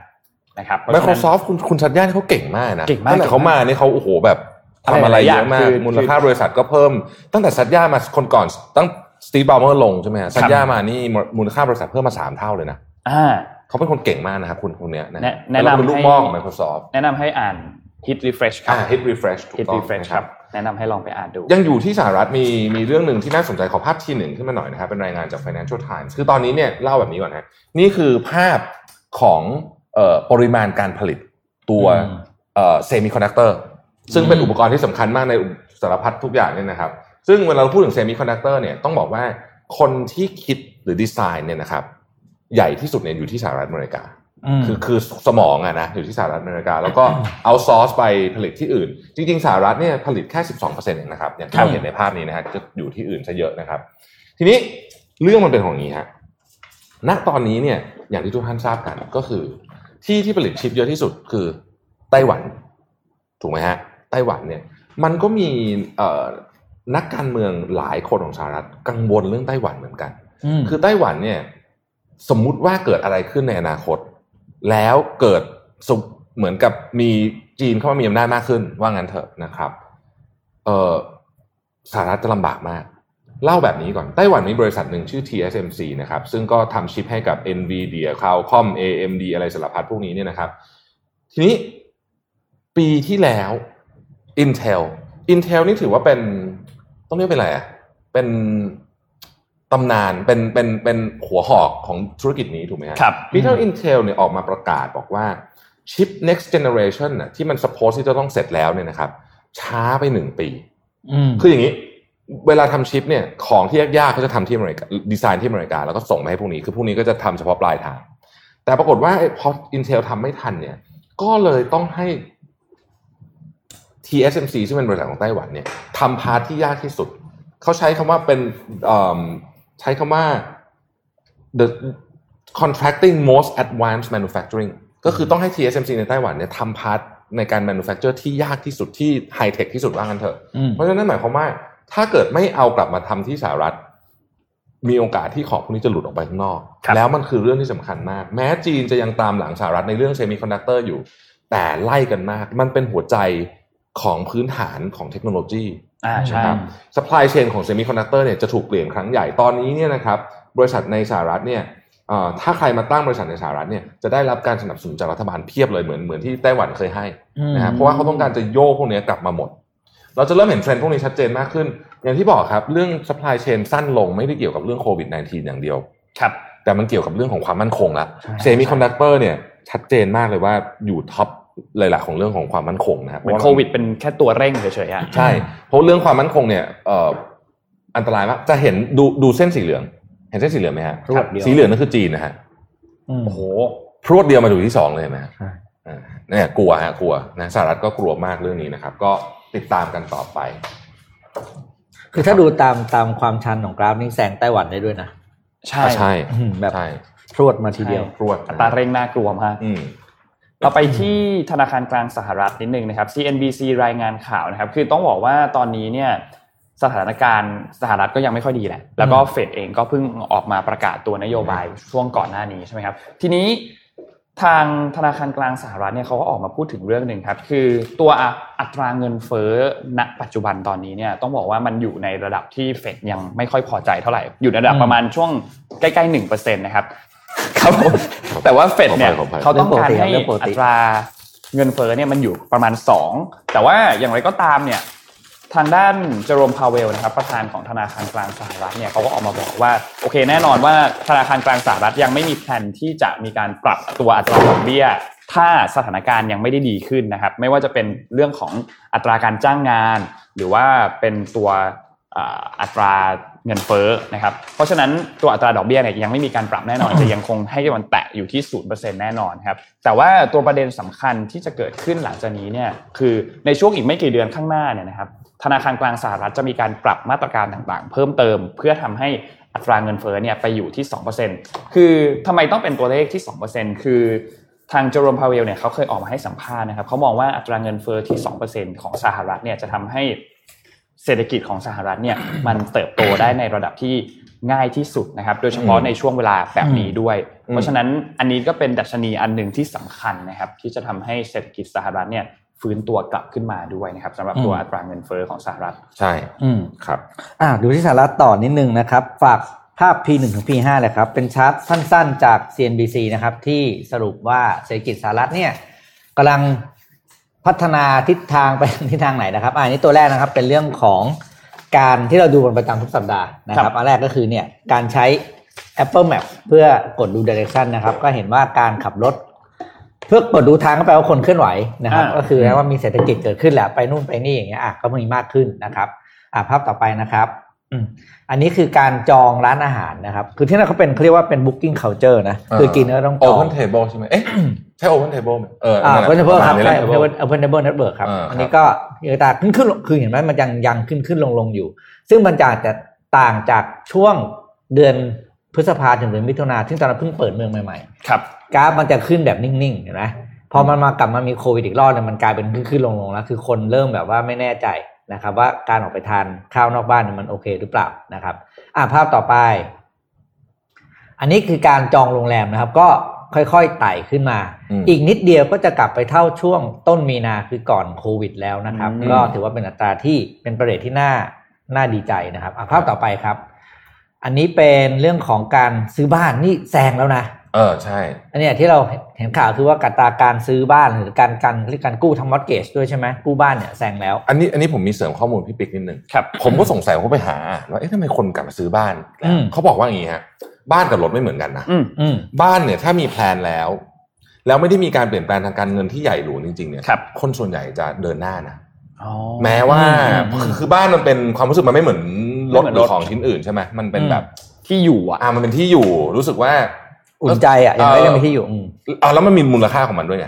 นะครับ Microsoft คุณคุณชัดย่านเขาเก่งมากนะเก่งมากตั้งแต่เขามาเนี่ยเขาโอ้โหแบบทำอะไรเยอะมากมูลค่าบริษัทก็เพิ่ม ตั้งแต่ซัดย่ามาคนก่อนตั้งสตีฟบาร์เมอร์ลงใช่ไหมฮะซัดย่ามานี่มูลค่าบริษัทเพิ่มมาสามเท่าเลยนะอ่าเขาเป็นคนเก่งมากนะครับคุณคนนี้นะแนะนำให้ลูกม่อง Microsoft แนะนำให้อ่าน Hit Refresh ครับ Hit Refresh Hit Refresh ครับ แนะนำให้ลองไปอ่านดู ยังอยู่ที่สหรัฐมีมีเรื่องหนึ่งที่น่าสนใจขอภาพที่หนึ่งขึ้นมาหน่อยนะครับเป็นรายงานจาก Financial Times คือตอนนี้เนี่ยเล่าแบบนี้ก่อนนะนี่คือภาพของปริมาณการผลิตตัวเซมิคอนดักเตอร์ซึ่งเป็นอุปกรณ์ที่สำคัญมากในสารพัดทุกอย่างเนี่ยนะครับ ซึ่งเวลาเราพูดถึงเซมิคอนดักเตอร์เนี่ยต้องบอกว่าคนที่คิดหรือดีไซน์เนี่ยนะครับใหญ่ที่สุดเนี่ยอยู่ที่สหรัฐอเมริกา คือคือสมองอะนะอยู่ที่สหรัฐอเมริกา แล้วก็เอาซอร์สไปผลิตที่อื่น จริง ๆสหรัฐเนี่ยผลิตแค่สิบสองเปอร์เซ็นต์เองนะครับอย่างที่เราเห็นในภาพนี้นะฮะจะอยู่ที่อื่นซะเยอะนะครับ ทีนี้เรื่องมันเป็นของนี้ฮะณตอนนี้เนี่ยอย่างที่ทุกท่านทราบกันก็คือ ที่ที่ผลิตชิปเยอะที่สุดคือไต้หวัน ถูกไหมฮะไต้หวันเนี่ย มันก็มีนักการเมืองหลายคนของสหรัฐกังวลเรื่องไต้หวันเหมือนกัน คือไต้หวันเนี่ย สมมุติว่าเกิดอะไรขึ้นในอนาคต แล้วเกิดสุเหมือนกับมีจีนเข้ามามีอำนาจมากขึ้น ว่างั้นเถอะนะครับ เออสหรัฐจะลำบากมาก เล่าแบบนี้ก่อน ไต้หวันมีบริษัทหนึ่งชื่อ TSMC นะครับ ซึ่งก็ทำชิปให้กับ NVIDIA Qualcomm AMD อะไรสารพัดพวกนี้เนี่ยนะครับ ทีนี้ปีที่แล้ว Intel Intel นี่ถือว่าเป็น ต้องเรียกเป็นอะไรอะ เป็น ตำนานเป็นเป็นเป็นหัวหอกของธุรกิจนี้ถูกไหมครับปีที่ Intel เนี่ยออกมาประกาศบอกว่าชิป next generation น่ะที่มัน suppose ที่จะต้องเสร็จแล้วเนี่ยนะครับ ช้าไปหนึ่งปีคืออย่างนี้ เวลาทำชิปเนี่ยของที่ยากๆเขาจะทำที่อเมริกาดีไซน์ที่อเมริกา แล้วก็ส่งไปให้พวกนี้ คือพวกนี้ก็จะทำเฉพาะปลายทาง แต่ปรากฏว่าพอ Intel ทำไม่ทันเนี่ย ก็เลยต้องให้ TSMC ซึ่งเป็นบริษัทของไต้หวันเนี่ยทำ part ที่ยากที่สุด เขาใช้คำว่าเป็น ใช้คำว่า the contracting most advanced manufacturing ก็คือต้องให้ TSMC ในไต้หวันเนี่ยทำ part ในการ manufacture ที่ยากที่สุดที่ไฮเทคที่สุดว่างั้นเถอะ เพราะฉะนั้นหมายความว่า ถ้าเกิดไม่เอากลับมาทำที่สหรัฐ มีโอกาสที่ของพวกนี้จะหลุดออกไปข้างนอก แล้วมันคือเรื่องที่สำคัญมาก แม้จีนจะยังตามหลังสหรัฐในเรื่องเซมิคอนดักเตอร์อยู่ แต่ไล่กันมาก มันเป็นหัวใจของพื้นฐานของเทคโนโลยี อ่าใช่ครับ supply chain ของเซมิคอนดักเตอร์เนี่ยจะถูกเปลี่ยนครั้งใหญ่ตอนนี้เนี่ยนะครับบริษัทในสหรัฐเนี่ยถ้าใครมาตั้งบริษัทในสหรัฐเนี่ยจะได้รับการสนับสนุนจากรัฐบาลเพียบเลยเหมือนเหมือนที่ไต้หวันเคยให้นะครับเพราะว่าเขาต้องการจะโยกพวกนี้กลับมาหมด เราจะเริ่มเห็นเทรนด์พวกนี้ชัดเจนมากขึ้น อย่างที่บอกครับเรื่อง supply chain สั้นลงไม่ได้เกี่ยวกับเรื่องโควิด -19 อย่างเดียวครับแต่มันเกี่ยวกับเรื่องของความมั่นคงละเซมิคอนดักเตอร์เนี่ยชัดเจนมากเลยว่าอยู่ top เลยแหละของเรื่องของความมั่นคงนะครับเหมือนโควิดเป็นแค่ตัวเร่งเฉยๆใช่เพราะเรื่องความมั่นคงเนี่ยเอ่ออันตรายมากจะเห็นดูดูเส้นสีเหลือง เห็นเส้นสีเหลืองไหมฮะสีเหลืองนั่นคือจีนนะฮะโอ้โหพรวดเดียวมาดูที่สองเลยไหมใช่เนี่ยกลัวฮะกลัวนะสหรัฐก็กลัวมากเรื่องนี้นะครับ ก็ติดตามกันต่อไป คือถ้าดูตามตามความชันของกราฟนี่แซงไต้หวันได้ด้วยนะใช่ใช่แบบพรวดมาทีเดียวพรวดอัตราเร่งน่ากลัวมาก เราไปที่ธนาคารกลางสหรัฐนิดนึงนะครับ CNBC รายงานข่าวนะครับ คือต้องบอกว่าตอนนี้เนี่ยสถานการณ์สหรัฐก็ยังไม่ค่อยดีแหละ แล้วก็เฟดเองก็เพิ่งออกมาประกาศตัวนโยบายช่วงก่อนหน้านี้ใช่ไหมครับ ทีนี้ทางธนาคารกลางสหรัฐเนี่ยเขาก็ออกมาพูดถึงเรื่องหนึ่งครับ คือตัวอัตราเงินเฟ้อณปัจจุบันตอนนี้เนี่ยต้องบอกว่ามันอยู่ในระดับที่เฟดยังไม่ค่อยพอใจเท่าไหร่ อยู่ในระดับประมาณช่วงใกล้ๆหนึ่งเปอร์เซ็นต์นะครับ ครับผมแต่ว่าเฟดเนี่ยเขาต้องการให้อัตราเงินเฟ้อเนี่ยมันอยู่ประมาณสองแต่ว่าอย่างไรก็ตามเนี่ยทางด้านเจอโรมพาวเวลนะครับประธานของธนาคารกลางสหรัฐเนี่ยเขาก็ออกมาบอกว่าโอเคแน่นอนว่าธนาคารกลางสหรัฐยังไม่มีแผนที่จะมีการปรับตัวอัตราดอกเบี้ย ถ้าสถานการณ์ยังไม่ได้ดีขึ้นนะครับ ไม่ว่าจะเป็นเรื่องของอัตราการจ้างงาน หรือว่าเป็นตัว อัตราเงินเฟ้อนะครับ เพราะฉะนั้นตัวอัตราดอกเบี้ยเนี่ยยังไม่มีการปรับแน่นอนจะยังคงให้มันแตะอยู่ที่ศูนย์เปอร์เซ็นต์แน่นอนครับแต่ว่าตัวประเด็นสำคัญที่จะเกิดขึ้นหลังจากนี้เนี่ยคือในช่วงอีกไม่กี่เดือนข้างหน้าเนี่ยนะครับธนาคารกลางสหรัฐจะมีการปรับมาตรการต่างๆ เพิ่มเติม เพื่อทำให้อัตราเงินเฟ้อเนี่ยไปอยู่ที่ 2%คือทำไมต้องเป็นตัวเลขที่ 2%คือทางโจโรมพาเวลเนี่ยเขาเคยออกมาให้สัมภาษณ์นะครับเขามองว่าอัตราเงินเฟอ้อที่ 2%ของสหรัฐเนี่ยจะทำให้ เศรษฐกิจของสหรัฐเนี่ยมันเติบโตได้ในระดับที่ง่ายที่สุดนะครับ โดยเฉพาะในช่วงเวลาแบบนี้ด้วย เพราะฉะนั้นอันนี้ก็เป็นดัชนีอันหนึ่งที่สำคัญนะครับ ที่จะทำให้เศรษฐกิจสหรัฐเนี่ยฟื้นตัวกลับขึ้นมาด้วยนะครับสำหรับตัวอัตราเงินเฟอ้อของสหรัฐ ใช่ อืมครับอ่าดูที่สหรัฐต่อนิดนึงนะครับ ฝากภาพ P1 ถึง P5 เลยครับ เป็นชาร์ตสั้นๆจาก CNBC นะครับ ที่สรุปว่าเศรษฐกิจสหรัฐเนี่ยกำลัง พัฒนาทิศทางไปทิศทางไหนนะครับอ่านี้ตัวแรกนะครับเป็นเรื่องของการที่เราดูกันประจำทุกสัปดาห์นะคครัรับบอันแรกก็คือเนี่ยการใช้ Apple Map เพื่อกดดู direction นะครับ ก็เห็นว่าการขับรถ เพื่อกดดูทางก็แปลว่าคนเคลื่อนไหวนะครับอ่าก็คือแปลว่ามีเศรษฐกิจเกิดขึ้นแหละไปนู่นไปนี่อย่างเงี้ยอะก็มีมากขึ้นนะครับอะภาพต่อไปนะครับ อืมอันนี้คือการจองร้านอาหารนะครับ คือที่นั่นเขาเป็นเขาเรียกว่าเป็น booking culture นะอ่าคือกินแล้วต้องจอง Open Table ใช่ไหมเอ๊ะใช่ Open Table ไหมเอออ่านั่นแหละ Open Table ครับปะมาณนี้ใช่แหละ Open Open Table Network ครับอ่าครับอันนี้ก็ยังต่างขึ้นขึ้นคือเห็นไหมมันยังยังขึ้นขึ้นลงลงอยู่ ซึ่งมันจะจะต่างจากช่วงเดือนพฤษภาถึงเดือนมิถุนาซึ่งตอนนั้นเพิ่งเปิดเมืองใหม่ครับๆกราฟมันจะขึ้นแบบนิ่งๆเห็นไหมพอมันมากลับมามีโควิดอีกรอบเนี่ยมันกลายเป็นขึ้นขึ้นลงลงแล้วคือคนเริ่มแบบว่าไม่แน่ใจ นะครับ ว่าการออกไปทานข้าวนอกบ้านเนี่ยมันโอเคหรือเปล่านะครับอ่าภาพต่อไป อันนี้คือการจองโรงแรมนะครับ ก็ค่อยๆไต่ขึ้นมาอืมอีกนิดเดียวก็จะกลับไปเท่าช่วงต้นมีนาคือก่อนโควิด แล้วนะครับอืมก็ถือว่าเป็นอัตราที่เป็นประเด็นที่น่าน่าดีใจนะครับอะภาพต่อไปครับ อันนี้เป็นเรื่องของการซื้อบ้านนี่แซงแล้วนะ เออใช่ อันเนี้ยที่เราเห็นข่าวคือว่ากัตราการซื้อบ้านหรือการการเรียกการกู้ทำมอดเกจด้วยใช่ไหมกู้บ้านเนี่ยแซงแล้ว อันนี้อันนี้ผมมีเสริมข้อมูลพี่ปิ๊กนิดนึงครับผมก็สงสัยผมก็ไปหาว่าเอ๊ะทำไมคนกลับมาซื้อบ้านอืมเขาบอกว่าอย่างนี้ฮะบ้านกับรถไม่เหมือนกันนะอืมอืมบ้านเนี่ยถ้ามีแพลนแล้ว แล้วไม่ได้มีการเปลี่ยนแปลงทางการเงินที่ใหญ่หลวงจริงๆเนี่ยครับคนส่วนใหญ่จะเดินหน้านะอ๋อแม้ว่าอืมอืมคือคือบ้านมันเป็นความรู้สึกมันไม่เหมือนรถไม่เหมือนหรืรอถของชิ้นอื่นใช่ไหมมันเป็นอืมแบบที่อยู่อะอ่ามันเป็นที่อยู่รู้สึกว่า อุ่นใจอะอย่างไรก็มีที่อยู่อืมอ่าแล้วมันมีมูลค่าของมันด้วยไง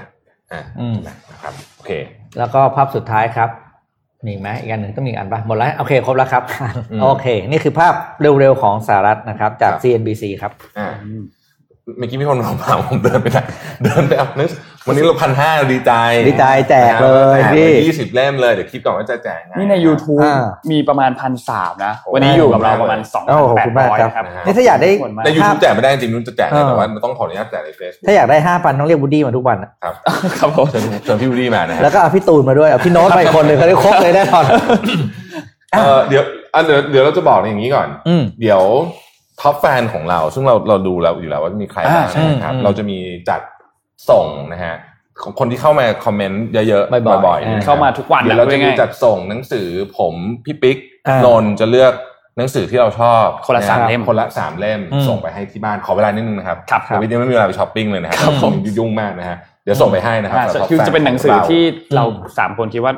อ่าอืมนะครับโอเค แล้วก็ภาพสุดท้ายครับมีอีกไหมอีกอันหนึ่งก็มีอีกอันปะหมดแล้วโอเคครบแล้วครับอืมโอเค นี่คือภาพเร็วๆของสหรัฐนะครับ จากครับ CNBC ครับอ่า เมื่อกี้มีคนมาถามผมเดินไปไหนเดินไปเอาหนังสือวันนี้เราพันห้าดีใจ ดีใจแจกเลยแจกพี่ยี่สิบเล่มเลย เดี๋ยวคิดก่อนว่าจะแจกไงนี่ใน YouTube อ่ามีประมาณพันสามนะโอ้วันนี้อยู่กับเราประมาณสองโอ้พันขอบแปดคุณมากร้อยครับนะครับนะฮะนี่ถ้าอยากได้ขอบคุณมากในยูทูบแจกไม่ได้จริงๆนุ่นจะแจกเอนะอแต่ว่าต้องขออนุญาตแจกในเฟซถ้าอยากได้ห้าพันต้องเรียกบูดดี้มาทุกวันอะครับครับผมเชิญเชิญพี่วูดดี้มานะฮะแล้วก็เอาพี่ตูนมาด้วยเอาพี่โน้ตมาอีกคนเลยเขาได้ครบเลยแน่นอนเออเดี๋ยวอะเดี๋ยวเดี๋ยวเราจะบอกอย่างนี้ก่อนอืมเดี๋ยว ท็อปแฟนของเรา ซึ่งเราเราดูแล้วอยู่แล้วว่ามีใครบ้างอ่าใช่นะครับอืมเราจะมีจัดส่งนะฮะของคนที่เข้ามาคอมเมนต์เยอะๆบ่อยๆบ่อยๆอ่านะครับเข้ามาทุกวันเดี๋ยวเราจะมีง่ายๆจัดส่งหนังสือผมพี่ปิ๊กอ่านนนท์จะเลือกหนังสือที่เราชอบคนละสามฮเล่มคนละสามเล่มอืมส่งไปให้ที่บ้านขอเวลานิดนึงนะครับครับเดี๋ยววิดีโอไม่มีเวลาไปช้อปปิ้งเลยนะครับครับผมยุ่งมากนะฮะเดี๋ยวส่งไปให้นะครับอ่าสำหรับคือจะเป็นหนังสือแฟขที่เราอืมสามคนคิดว่า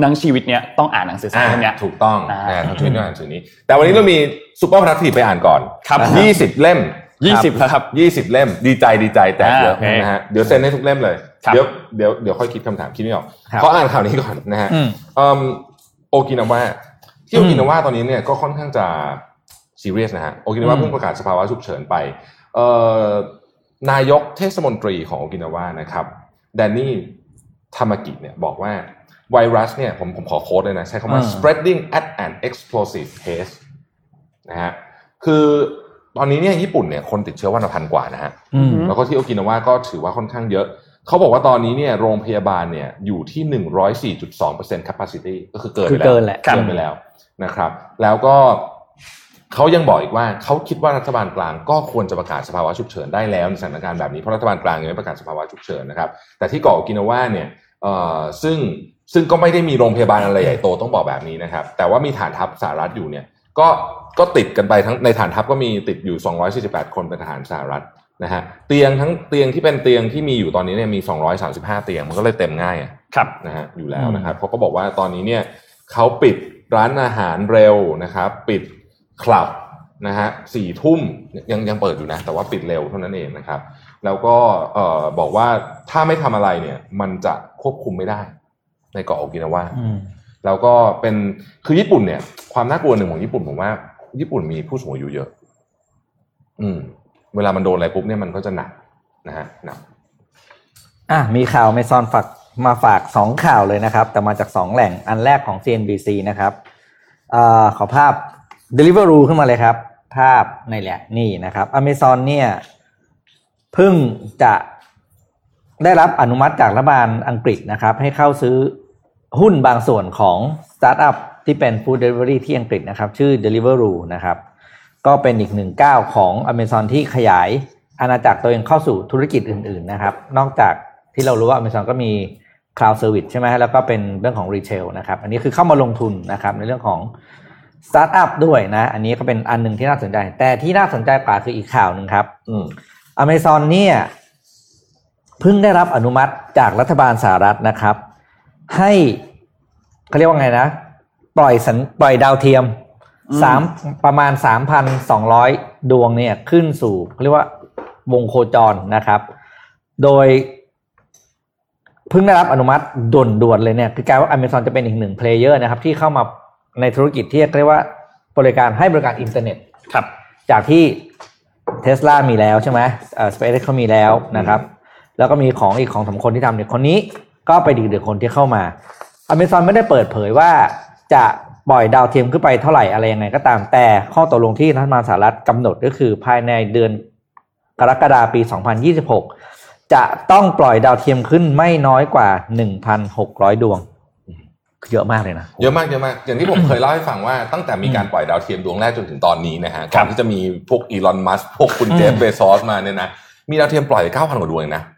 หนังชีวิตเนี้ยต้องอ่านหนังสือสามอ่าเล่มเนี้ยถูกต้องอ่านะทั้งชีวิตต้องอ่านหนังสือนี้ แต่วันนี้เรามีSuperproductive ไปอ่านก่อนครับยี่สิบเล่มยี่สิบแล้วครับยี่สิบเล่มดีใจดีใจแจกเยอะอ่าโอเคนะฮะเดี๋ยวเซ็นให้ทุกเล่มเลยครับเดี๋ยวเดี๋ยวเดี๋ยวค่อยคิดคำถามคิดไม่ออกครับเพราะอ่านข่าวนี้ก่อนนะฮะอืมอืมโอกินาวาที่อืโอมกินาวาตอนนี้เนี่ยก็ค่อนข้างจะซีเรียสนะฮะโอกินาวาอืมเพิ่งประกาศสภาวะฉุกเฉินไปเอ่อนายกเทศมนตรีของโอกินาวานะครับแดนนี่ทามากิเนี่ยบอกว่า ไวรัสเนี่ยผมผมขอ quote เลยนะ ใช้คำว่าอืม spreading at an explosive pace นะฮะคือตอนนี้เนี่ยญี่ปุ่นเนี่ยคนติดเชื้อวันละพันกว่านะฮะอืมแล้วก็ที่โอกินาวาก็ถือว่าค่อนข้างเยอะ เขาบอกว่าตอนนี้เนี่ยโรงพยาบาลเนี่ยอยู่ที่104.2% capacity ก็คือเกินคืไปอแล้วเกินแหละเกินไปแล้วนะครับ แล้วก็เขายังบอกอีกว่าเขาคิดว่ารัฐบาลกลางก็ควรจะประกาศสภาวะฉุกเฉินได้แล้วในสถานการณ์แบบนี้เพราะรัฐบาลกลางยังไม่ประกาศสภาวะฉุกเฉินนะครับ แต่ที่เกาะโอกินาวาเนี่ยเอ่อซึ่ง ซึ่งก็ไม่ได้มีโรงพยาบาลอะไรใหญ่โตต้องบอกแบบนี้นะครับ แต่ว่ามีฐานทัพสหรัฐอยู่เนี่ยก็ก็ติดกันไปทั้งในฐานทัพก็มีติดอยู่ 248 คนเป็นทหารสหรัฐนะฮะเตียงทั้งเตียงที่เป็นเตียงที่มีอยู่ตอนนี้เนี่ยมี 235 เตียงมันก็เลยเต็มง่ายอะครับนะฮะอยู่แล้วนะครับเขาก็บอกว่าตอนนี้เนี่ยเขาปิดร้านอาหารเร็วนะครับปิดคลับนะฮะสี่ทุ่มยังยังเปิดอยู่นะ แต่ว่าปิดเร็วเท่านั้นเองนะครับ แล้วก็เอ่อบอกว่าถ้าไม่ทำอะไรเนี่ยมันจะควบคุมไม่ได้ ในเกาะโอกินาวาอืมแล้วก็เป็นคือญี่ปุ่นเนี่ย ความน่ากลัวหนึ่งของญี่ปุ่นผมว่า ญี่ปุ่นมีผู้สูงอายุเยอะ อืม เวลามันโดนอะไรปุ๊บเนี่ยมันก็จะหนักนะฮะหนักอะมีข่าวเมซอนฝากมาฝากสองข่าวเลยนะครับ แต่มาจากสองแหล่งอันแรกของ CNBC นะครับอขอภาพ Deliveroo ขึ้นมาเลยครับ ภาพในแหละนี่นะครับ Amazon เนี่ยเพิ่งจะได้รับอนุมัติจากรัฐบาลอังกฤษนะครับ ให้เข้าซื้อ หุ้นบางส่วนของสตาร์ทอัพที่เป็น Food Delivery ที่อังกฤษนะครับ ชื่อ Deliveroo นะครับ ก็เป็นอีกหนึ่งก้าวของ Amazon ที่ขยายอาณาจักรตัวเองเข้าสู่ธุรกิจอื่น ๆ นะครับ นอกจากที่เรารู้ว่า Amazon ก็มี Cloud Service ใช่ไหมแล้วก็เป็นเรื่องของ retail นะครับ อันนี้คือเข้ามาลงทุนนะครับ ในเรื่องของสตาร์ทอัพด้วยนะ อันนี้ก็เป็นอันหนึ่งที่น่าสนใจ แต่ที่น่าสนใจกว่าคืออีกข่าวหนึ่งครับ อืม Amazon เนี่ยเพิ่งได้รับอนุมัติจากรัฐบาลสหรัฐนะครับ ให้เขาเรียกว่าไงนะ ปล่อยสัญปล่อยดาวเทียมสามประมาณสามพันสองร้อยดวงเนี่ยขึ้นสู่เขาเรียกว่าวงโคจรนะครับ โดยเพิ่งได้รับอนุมัติด่วนๆเลยเนี่ยคือกลายว่า Amazon จะเป็นอีกหนึ่ง player นะครับ ที่เข้ามาในธุรกิจที่เรียกว่าบริการให้บริการอินเทอร์เน็ตครับ จากที่เทสลามีแล้วใช่ไหมเอ่อสเปซเขามีแล้วนะครับ แล้วก็มีของอีกของสามคนที่ทำเนี่ยคนนี้ ก็ไปดีกเดือคนที่เข้ามาอเมซอนไม่ได้เปิดเผยว่าจะปล่อยดาวเทียมขึ้นไปเท่าไหร่อะไรยังไงก็ตามแต่ข้อตกลงที่รัฐบาลสหรัฐกำหนดก็คือภายในเดือนกรกฎาปี 2026 จะต้องปล่อยดาวเทียมขึ้นไม่น้อยกว่า 1,600 ดวง เยอะมากเลยนะ เยอะมากเยอะมาก อย่างที่ผมเคยเล่าให้ฟังว่าตั้งแต่มีการปล่อยดาวเทียมดวงแรกจนถึงตอนนี้นะฮะก่อนที่จะมีพวกอีลอนมัสก์พวกคุณเจฟเบซอสมาเนี่ยนะมีดาวเทียมปล่อยเก้าพันกว่าดวงเองนะอ่าอืม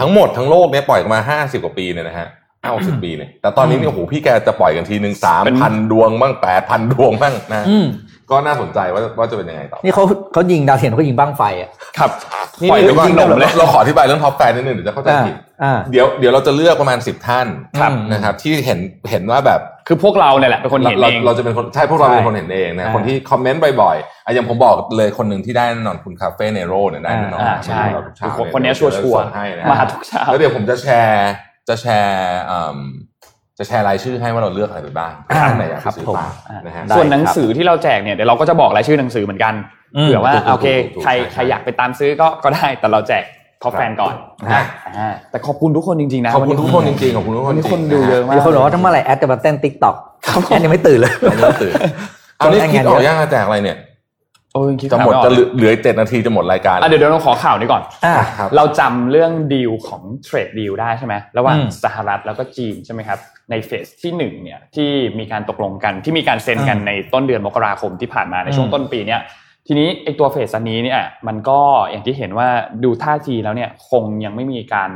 ทั้งหมดทั้งโลกเนี่ยปล่อยกันมาห้าสิบกว่าปีเนี่ยนะฮะเก้าสิบปีเนี่ยแต่ตอนนี้เนี่ยโอ้โหพี่แกจะปล่อยกันทีหนึ่งสามพันดวงบ้างแปดพันดวงบ้างนะอืม ก็น่าสนใจว่าว่าจะเป็นยังไงต่อ นี่เขาเขายิงดาวเทียมเขายิงบั้งไฟอะ ครับนี่ปล่อยเดี๋ยวก่อนยิงหนมเลยเราขออธิบายเรื่อง top fan นิดนึงเดี๋ยวจะเข้าใจอ่าผิดอ่าเดี๋ยวเดี๋ยวเราจะเลือกประมาณสิบท่านครับนะครับ ที่เห็นเห็นว่าแบบคือพวกเราเนี่ยแหละเป็นคนเห็นเราเองเราจะเป็นคนใช่พวกเราใช่เป็นคนเห็นเองนะอ่าคนที่คอมเมนต์บ่อยๆอะอย่างผมบอกเลยคนหนึ่งที่ได้แน่นอนคุณคาเฟ่เนโรเนี่ยได้แน่นอนอ่าใช่เราทุกเช้าคือคนเนี้ยชัวร์ๆเดี๋ยเราจะส่งให้นะมาทุกเช้าแล้วเดี๋ยวผมจะแชร์จะแชร์อืม จะแชร์รายชื่อให้ว่าเราเลือกอะไรไปบ้างอ่าท่านไหนอยากครับซื้อผมบ้างนะฮะได้ส่วนหนังสือที่เราแจกเนี่ยเดี๋ยวเราก็จะบอกรายชื่อหนังสือเหมือนกันอืมเผื่อว่าถูกๆโอเคถูกๆใครใช่ใครอยากไปตามซื้อก็ก็ได้แต่เราแจก top fan ก่อนอ่าอ่าแต่ขอบคุณทุกคนจริงๆนะขอบคุณทุกคนจริงๆขอบคุณทุกคนวันนี้จริงๆคนดูเยอะมากมีคนบอกว่าทั้งเมื่อไหร่แอดจะมาเต้น TikTok แอดยังไม่ตื่นเลยอันนี้ตื่นเอานี่คิดออกยังจะแจกอะไรเนี่ย โอ้ยคิดจะหมดไออกจะเหลือเหลือเจ็ดนาทีจะหมดรายการอะเดี๋ยวเดี๋ยวเราขอข่าวนี้ก่อนอ่าครับเราจำเรื่องดีลของ trade deal ได้ใช่ไหมระหว่างอืมสหรัฐแล้วก็จีนใช่ไหมครับในเฟสที่หนึ่งเนี่ยที่มีการตกลงกันที่มีการเซ็นกันอืมในต้นเดือนมกราคมที่ผ่านมาในช่วงอืมต้นปีเนี่ยทีนี้ไอตัวเฟสอันนี้เนี่ยมันก็อย่างที่เห็นว่าดูท่าทีแล้วเนี่ยคงยังไม่มีการ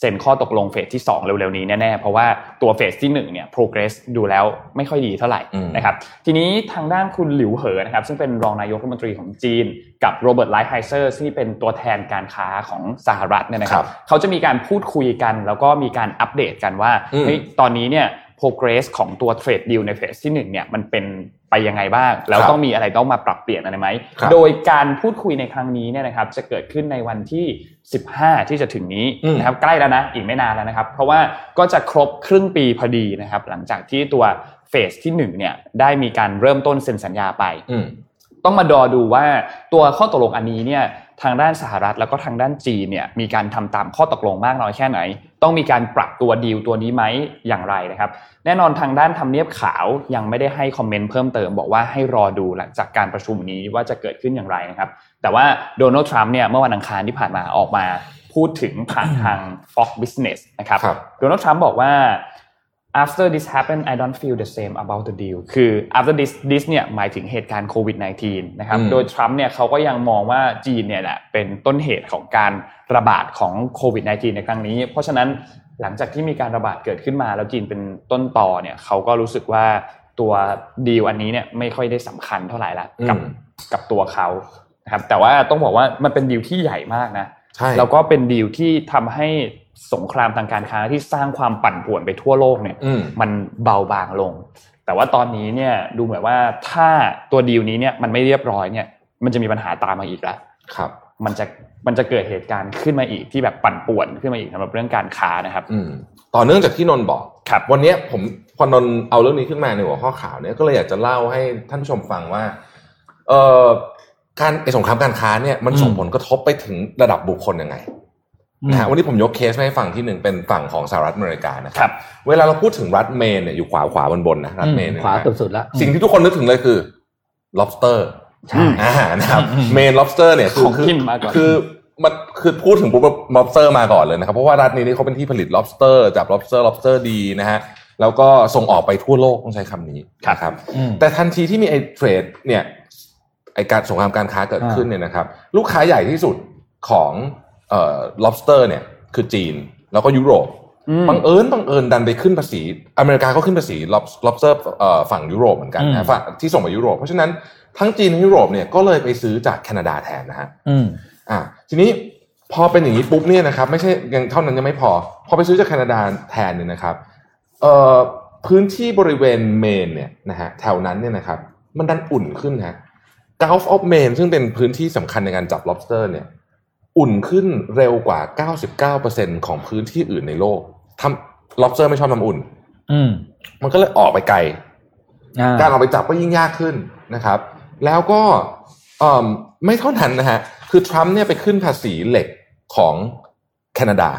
เซ็นข้อตกลงเฟสที่ 2 เร็วๆนี้แน่ๆ เพราะว่าตัวเฟสที่1เนี่ย progress ดูแล้วไม่ค่อยดีเท่าไหร่อืมนะครับทีนี้ทางด้านคุณหลิวเหอนะครับซึ่งเป็นรองนายกรัฐมนตรีของจีน กับโรเบิร์ตไลท์ไฮเซอร์ที่เป็นตัวแทนการค้าของสหรัฐเนี่ยนะครับเขาจะมีการพูดคุยกัน แล้วก็มีการอัปเดตกันว่าอืมเฮ้ยตอนนี้เนี่ย progress ของตัว trade deal ในเฟสที่หนึ่งเนี่ยมันเป็นไปยังไงบ้าง แล้วครับต้องมีอะไรต้องมาปรับเปลี่ยนอะไรไหมครับโดยการพูดคุยในครั้งนี้เนี่ยนะครับจะเกิดขึ้นในวันที่ 15 ที่จะถึงนี้อืมนะครับใกล้แล้วนะอีกไม่นานแล้วนะครับ เพราะว่าก็จะครบครึ่งปีพอดีนะครับ หลังจากที่ตัวเฟสที่หนึ่งเนี่ยได้มีการเริ่มต้นเซ็นสัญญาไปอืมต้องมาดอดูว่าตัวข้อตกลงอันนี้เนี่ย ทางด้านสหรัฐแล้วก็ทางด้านจีนเนี่ยมีการทำตามข้อตกลงมากน้อยแค่ไหน ต้องมีการปรับตัวดีลตัวนี้ไหมอย่างไรนะครับ แน่นอนทางด้านทำเนียบขาวยังไม่ได้ให้คอมเมนต์เพิ่มเติม บอกว่าให้รอดูหลังจากการประชุมนี้ว่าจะเกิดขึ้นอย่างไรนะครับ แต่ว่าโดนัลด์ทรัมป์เนี่ยเมื่อวันอังคารที่ผ่านมาออกมาพูดถึงผ่านทาง Fox Business นะครับครับโดนัลด์ทรัมป์บอกว่า after this happened I don't feel the same about the deal คือ after this this เนี่ยหมายถึงเหตุการณ์โควิด -19 นะครับอืมโดยทรัมป์เนี่ยเขาก็ยังมองว่าจีนเนี่ยแหละเป็นต้นเหตุของการระบาดของโควิด -19 ในครั้งนี้ เพราะฉะนั้นหลังจากที่มีการระบาดเกิดขึ้นมา แล้วจีนเป็นต้นต่อเนี่ยเขาก็รู้สึกว่าตัวดีลอันนี้เนี่ยไม่ค่อยได้สำคัญเท่าไหร่ละกับอืมกับตัวเขานะครับแต่ว่าต้องบอกว่ามันเป็นดีลที่ใหญ่มากนะใช่แล้วก็เป็นดีลที่ทำให้ สงครามทางการค้าที่สร้างความปั่นป่วนไปทั่วโลกเนี่ยอืมมันเบาบางลง แต่ว่าตอนนี้เนี่ยดูเหมือนว่าถ้าตัวดีลนี้เนี่ยมันไม่เรียบร้อยเนี่ยมันจะมีปัญหาตามมาอีกแล้วครับ มันจะมันจะเกิดเหตุการณ์ขึ้นมาอีกที่แบบปั่นป่วนขึ้นมาอีกสำหรับเรื่องการค้านะครับอืมต่อเนื่องจากที่นนท์บอกครับ วันเนี้ยผมพอนนท์เอาเรื่องนี้ขึ้นมาในหัวข้อข่าวเนี่ยก็เลยอยากจะเล่าให้ท่านผู้ชมฟังว่าเอ่อการไอสงครามการค้าเนี่ยมันส่งอืมผลกระทบไปถึงระดับบุคคลยังไง นะฮะวันนี้ผมยกเคสให้ฟังที่หนึ่งเป็นฝั่งของสหรัฐอเมริกานะคครัรับ เวลาเราพูดถึงรัฐเมนเนี่ยอยู่ขวาขวาบนบนๆนะรัฐเมนเนี่ยขวานะฮะเกือบสุดแล้วสิ่งที่ทุกคนนึกถึงเลยคือ lobster ใช่อ่านะครับอืมเมน lobster เนี่ยคือของคือกินมาก่อนคือมันคือพูดถึงปุ๊บ lobster มาก่อนเลยนะครับเพราะว่ารัฐนี้นี่เขาเป็นที่ผลิต lobster จับ lobster lobster ดีนะฮะแล้วก็ส่งออกไปทั่วโลกต้องใช้คำนี้นะครับอืมแต่ทันทีที่มีไอ้เทรดเนี่ยไอ้การสงครามการค้าเกิดขึ้นเนี่ยนะครับ ลูกค้าใหญ่ที่สุดของ เอ่อ lobster เนี่ยคือจีน แล้วก็ยุโรปอืมบังเอิญบังเอิญดันไปขึ้นภาษี อเมริกาก็ขึ้นภาษี lob- lobster เอ่อฝั่งยุโรปเหมือนกันอืนะมฝั่งที่ส่งไปยุโรป เพราะฉะนั้นทั้งจีนทั้งยุโรปเนี่ยก็เลยไปซื้อจากแคนาดาแทนนะฮะอืมอ่า ทีนี้พอเป็นอย่างนี้ปุ๊บเนี่ยนะครับ ไม่ใช่ยังเท่านั้นยังไม่พอ พอไปซื้อจากแคนาดาแทนเนี่ยนะครับเอ่อพื้นที่บริเวณเมนเนี่ยนะฮะแถวนั้นเนี่ยนะครับ มันดันอุ่นขึ้นฮะ Gulf of Maine ซึ่งเป็นพื้นที่สำคัญในการจับ lobster เนี่ย อุ่นขึ้นเร็วกว่า 99%ของพื้นที่อื่นในโลกทำ lobster ไม่ชอบน้ำอุ่น อืม มันก็เลยออกไปไกลอ่าการออกไปจับก็ยิ่งยากขึ้นนะครับ แล้วก็เอิ่มไม่เท่านั้นนะฮะ คือทรัมป์เนี่ยไปขึ้นภาษีเหล็กของแคนาดา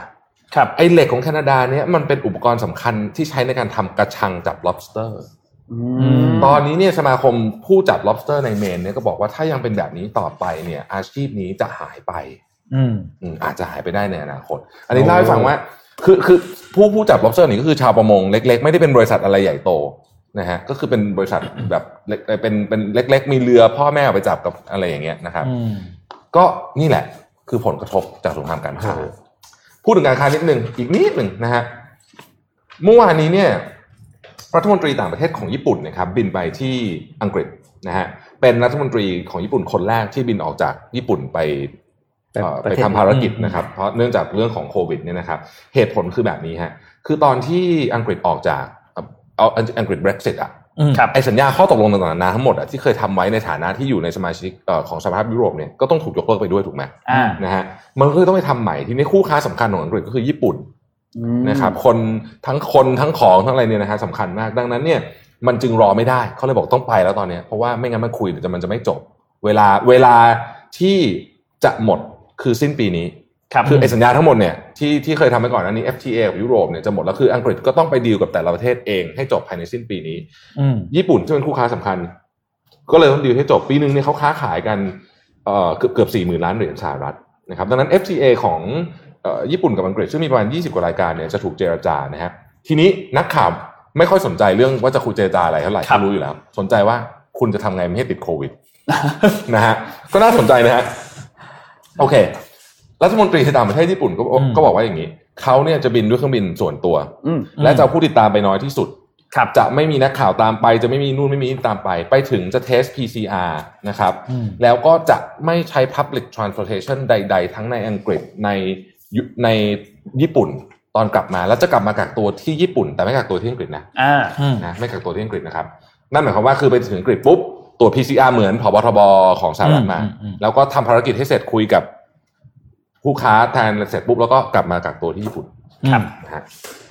ครับไอ้เหล็กของแคนาดาเนี่ยมันเป็นอุปกรณ์สำคัญที่ใช้ในการทำกระชังจับ lobster อืมตอนนี้เนี่ยสมาคมผู้จับ lobster ในเมนเนี่ยก็บอกว่าถ้ายังเป็นแบบนี้ต่อไปเนี่ย อาชีพนี้จะหายไป อืมอืมอาจจะหายไปได้ในอนาคต อันนี้เล่าให้ฟังว่า คือคือผู้ผู้จับ lobster นี่ก็คือชาวประมงเล็ก ๆ ไม่ได้เป็นบริษัทอะไรใหญ่โตนะฮะก็คือเป็นบริษัทแบบเล็กเป็นเป็นเล็ก ๆ มีเรือพ่อแม่เอาไปจับกับอะไรอย่างเงี้ยนะครับอืมก็นี่แหละคือผลกระทบจากสงครามการค้าโอ้พูดถึงการค้านิดหนึ่งอีกนิดหนึ่งนะฮะเมื่อวานนี้เนี่ยรัฐมนตรีต่างประเทศของญี่ปุ่นนะครับบินไปที่อังกฤษนะฮะเป็นรัฐมนตรีของญี่ปุ่นคนแรกที่บินออกจากญี่ปุ่นไปเอ่อประ ไปเทศทำภารกิจอืมนะครับ เพราะเนื่องจากเรื่องของโควิดเนี่ยนะครับ เหตุผลคือแบบนี้ฮะคือตอนที่อังกฤษออกจากเอาอังกฤษ Brexit อะอืมครับไอสัญญาข้อตกลงต่างๆนานาทั้งหมดอะที่เคยทำไว้ในฐานะที่อยู่ในสมาชิกเอ่อของสหภาพยุโรปเนี่ยก็ต้องถูกยกเลิกไปด้วยถูกไหมอ่านะฮะมันก็เลยต้องไปทำใหม่ทีนี้คู่ค้าสำคัญของอังกฤษก็คือญี่ปุ่นนะครับคนทั้งคนทั้งของทั้งอะไรเนี่ยนะฮะสำคัญมากดังนั้นเนี่ยมันจึงรอไม่ได้เขาเลยบอกต้องไปแล้วตอนเนี้ยเพราะว่าไม่งั้นมันคุยเดี๋ยวมันจะไม่จบ เวลาเวลาที่จะหมด คือสิ้นปีนี้ครับคือไอสัญญาทั้งหมดเนี่ยที่ที่เคยทำไปก่อนอันนี้ FTA กับยุโรปเนี่ยจะหมดแล้วคืออังกฤษก็ต้องไปดีลกับแต่ละประเทศเองให้จบภายในสิ้นปีนี้อืมญี่ปุ่นที่เป็นคู่ค้าสำคัญ ก็เลยต้องดีลให้จบปีหนึ่งเนี่ยเขาค้าขายกันเอ่อเกือบเกือบสี่หมื่นล้านเหรียญสหรัฐนะครับดังนั้น FTA ของเอ่อญี่ปุ่นกับอังกฤษซึ่งมีประมาณ 20 กว่ารายการเนี่ยจะถูกเจรจานะฮะทีนี้นักข่าวไม่ค่อยสนใจเรื่องว่าจะคุยเจรจาอะไรเท่าไหร่ครับเขารู้อยู่แล้ว สนใจว่าคุณจะทำไงไม่ให้ติดโควิดนะฮะก็น่าสนใจนะฮะ โอเครัฐมนตรีต่างประเทศญี่ปุ่นก็อืมก็บอกว่าอย่างนี้เขาเนี่ยจะบินด้วยเครื่องบินส่วนตัวอืมและจะเอาผู้ติดตามไปน้อยที่สุดครับจะไม่มีนักข่าวตามไป จะไม่มีนู่นไม่มีนี่ตามไป ไปถึงจะเทส PCR นะครับอืมแล้วก็จะไม่ใช้ Public Transportation ใด ๆ ทั้งในอังกฤษในยุในญี่ปุ่นตอนกลับมา แล้วจะกลับมากักตัวที่ญี่ปุ่น แต่ไม่กักตัวที่อังกฤษนะอ่าอืมนะไม่กักตัวที่อังกฤษนะครับนั่นหมายความว่าคือไปถึงอังกฤษปุ๊บ ตรวจ PCR เหมือนผบทบของสหรัฐมาอืมอืมอืมแล้วก็ทำภารกิจให้เสร็จคุยกับผู้ค้าแทนเสร็จปุ๊บแล้วก็กลับมากักตัวที่ญี่ปุ่นครับนะฮะ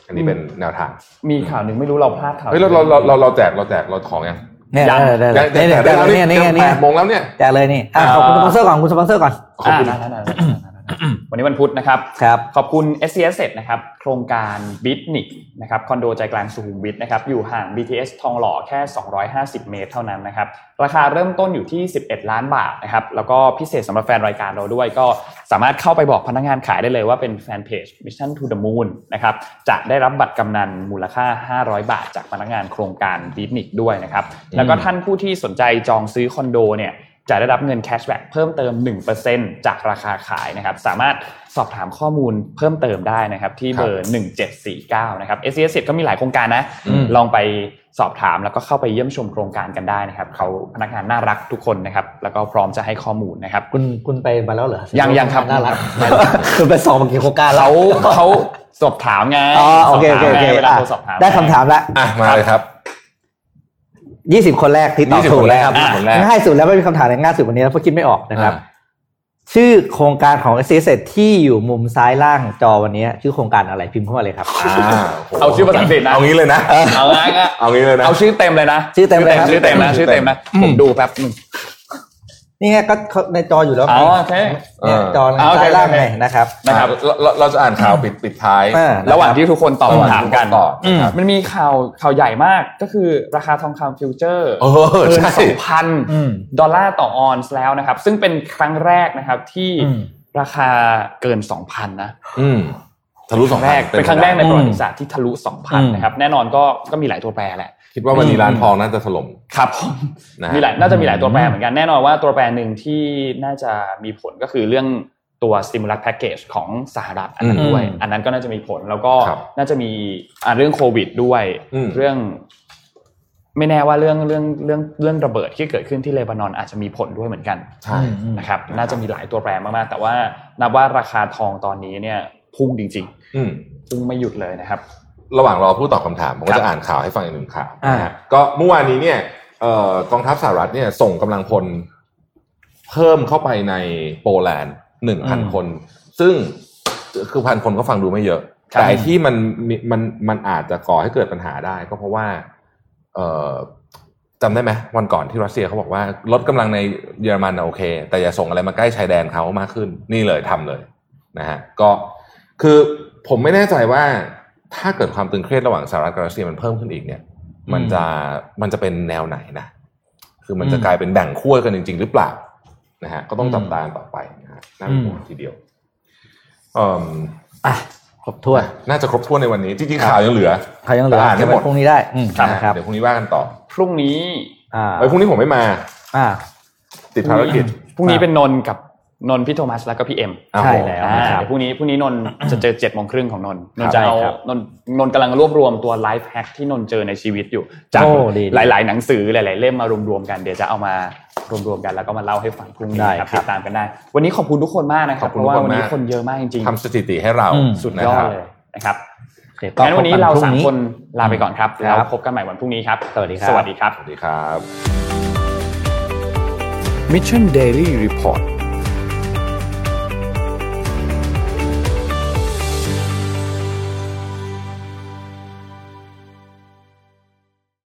อันนี้เป็นแนวทาง มีข่าวหนึ่งไม่รู้เราพลาดข่าวเฮ้ยเราเราเราเราเราแจกเราแจกเราของยังเนี่ยยังได้ได้แจได้กได้แจกได้ได้แล้วเนี่ยนี่เนี่ยแปเนี่ยดโมงแล้วเนี่ยแจกเลยนี่อะขอบคุณสปอนเซอร์ก่อนคุณสปอนเซอร์ก่อนขอบคุณอ่าได้ได้ได้ได้ได้ วันนี้วันพุธนะครับครับ ขอบคุณ s c s นะครับ โครงการบิทนิกนะครับคอนโดใจกลางสุขุมวิทนะครับ อยู่ห่าง BTS ทองหล่อแค่ 250 เมตรเท่านั้นนะครับ ราคาเริ่มต้นอยู่ที่ 11 ล้านบาทนะครับ แล้วก็พิเศษสำหรับแฟนรายการเราด้วย ก็สามารถเข้าไปบอกพนักงานขายได้เลยว่าเป็นแฟนเพจ Mission to the Moon นะครับ จะได้รับบัตรกำนันมูลค่า 500 บาท จากพนักงานโครงการบิทนิกด้วยนะครับ แล้วก็ท่านผู้ที่สนใจจองซื้อคอนโดเนี่ย จะได้รับเงิน cashback เพิ่มเติม 1%จากราคาขายนะครับสามารถสอบถามข้อมูลเพิ่มเติมได้นะครับที่เบอร์ 1749 นะครับ s อ s ก็มีหลายโครงการนะอืมลองไปสอบถามแล้วก็เข้าไปเยี่ยมชมโครงการกันได้นะครับเขาพนักงานน่ารักทุกคนนะครับแล้วก็พร้อมจะให้ข้อมูลนะครับ คุณคุณไปมาแล้วเหรอยังยังครับน่ารักคุณไปสอบมากี่โครงการแล้วเขาเขาสอบถามไงอ๋อโอเคโอเคโอเคสบถามไงเวลาอะโทรสอบถามได้คำถามละอะมาเลยครับ ยี่สิบคนแรกที่ตอบ20ถูกคนแรกนะครับ20คนแรกง่ายสุดแล้วไม่มีคำถามไหนง่ายสุดวันนี้แล้วเพราะคิดไม่ออกนะครับอ่าชื่อโครงการของ s อ s ที่อยู่มุมซ้ายล่างจอวันนี้ ชื่อโครงการอะไรพิมพ์เข้ามาเลยครับอ่าโโหเอาชื่อภาษาอังกฤษนะเอางี้เลยนะเอาง่ายๆเอางี้เลยนะเอาชื่อเต็มเลยนะชื่อเต็มเลยครับชื่อเต็มนะชื่อเต็มนะผมดูแป๊บหนึง นี่ไงก็เขาในจออยู่แล้วอ๋อโอเคเนี่ยจออ๋อโอเคซ้ายล่างโอเคไงนะครับนะครับอ่าเราเราจะอ่านข่าวปิดปิดท้ายอ่าระหว่างที่ทุกคนตอบคำถามกันตอบนะครับมันมีข่าวข่าวใหญ่มากก็คือราคาทองคำ future เออเกินใช่สองพันอืมดอลลาร์ต่อออนซ์แล้วนะครับ ซึ่งเป็นครั้งแรกนะครับที่อืมราคาเกิน2,000นะอืมทะลุสองแรกเป็นครั้งแรกในอืมประวัติศาสตร์ที่ทะลุอืม2,000นะครับแน่นอนก็ก็มีหลายตัวแปรแหละ คิดว่าวันนี้ร้านทองน่าจะถล่มครับผมนะฮะมีหลายน่าจะมีหลายตัวแปรเหมือนกันแน่นอนว่าตัวแปรหนึ่งที่น่าจะมีผลก็คือเรื่องตัว stimulus package ของสหรัฐอันนั้นด้วยอืมอันนั้นก็น่าจะมีผลแล้วก็ครับน่าจะมีอ่าเรื่องโควิดด้วยอืมเรื่อง ไม่แน่ว่าเรื่องเรื่องเรื่องเรื่องระเบิดที่เกิดขึ้นที่เลบานอนอาจจะมีผลด้วยเหมือนกันใช่อืมนะครับ น่าจะมีหลายตัวแปรมากๆ แต่ว่านับว่าราคาทองตอนนี้เนี่ยพุ่งจริงอืมๆพุ่งไม่หยุดเลยนะครับ ระหว่างรอผู้ตอบคำถามผมครัก็บจะอ่านข่าวให้ฟังอีกหนึ่งข่าวอ่านะฮะก็เมื่อวานนี้เนี่ยเอ่อกองทัพสหรัฐเนี่ยส่งกำลังพลเพิ่มเข้าไปในโปแลนด์หนึ่งพันอืมคน ซึ่งคือพันคนก็ฟังดูไม่เยอะครับแต่ไอ้ที่มันมีมันมันอาจจะก่อให้เกิดปัญหาได้ ก็เพราะว่าเอ่อจำได้ไหมวันก่อนที่รัสเซียเขาบอกว่าลดกำลังในเยอรมันน่ะโอเค แต่อย่าส่งอะไรมาใกล้ชายแดนเขามากขึ้น นี่เลยทำเลยนะฮะก็คือผมไม่แน่ใจว่า ถ้าเกิดความตึงเครียดระหว่างสหรัฐกับรัสเซียมันเพิ่มขึ้นอีกเนี่ย มันจะมันจะเป็นแนวไหนนะคือมันจะอืมกลายเป็นแบ่งขั้วกันจริง ๆ หรือเปล่านะฮะก็ต้องอืมจับตากันต่อไปนะฮะน่าเป็นห่วงอืมทีเดียวเอ่ออะครบถ้วนน่าจะครบถ้วนในวันนี้จริงๆข่าวยังเหลือใครยังเหลืออ่านให้เก็บหมไว้ดพรุ่งนี้ได้อืมนะนะคฮะรับเดี๋ยวพรุ่งนี้ว่ากันต่อ พรุ่งนี้อ่าเอ้ยพรุ่งนี้ผมไม่มา อ่า ติดภารกิจพรุ่งนี้ครับเป็นนนท์กับ นนท์พี่โทมัสแล้วก็พี่เอ็มอะใช่ผมแล้วอ่านะครับเดี๋ยวพรุ่งนี้พรุ่งนี้นนท์จะเจอเจ็ดโมงครึ่งของนนท์นนท์ใช่จะเอาครับนนท์นนท์กำลังรวบรวมตัวไลฟ์แฮกที่นนท์เจอในชีวิตอยู่ จากโอ้ดีดีหลาย ๆ หนังสือหลาย ๆ เล่มมารวมๆกันเดี๋ยวจะเอามารวมๆกันแล้วก็มาเล่าให้ฟังพรุ่งนี้ได้ครับครับติดตามกันได้ วันนี้ขอบคุณทุกคนมากนะคขรัอบบเพคุณราะว่าทุกคนวันนี้มากคนเยอะมากจริงทำสถิติให้เราอืมๆสุดนะยอคดรับเลยนะครับโอเคก็งั้นวันนี้พบกัเราพงสามคนลาไปก่อนครับคแล้วรับพบกันใหม่วันพรุ่งนี้ครับสวัสดีครับสวัสดีครับสวัสดีครับ Mission Daily Report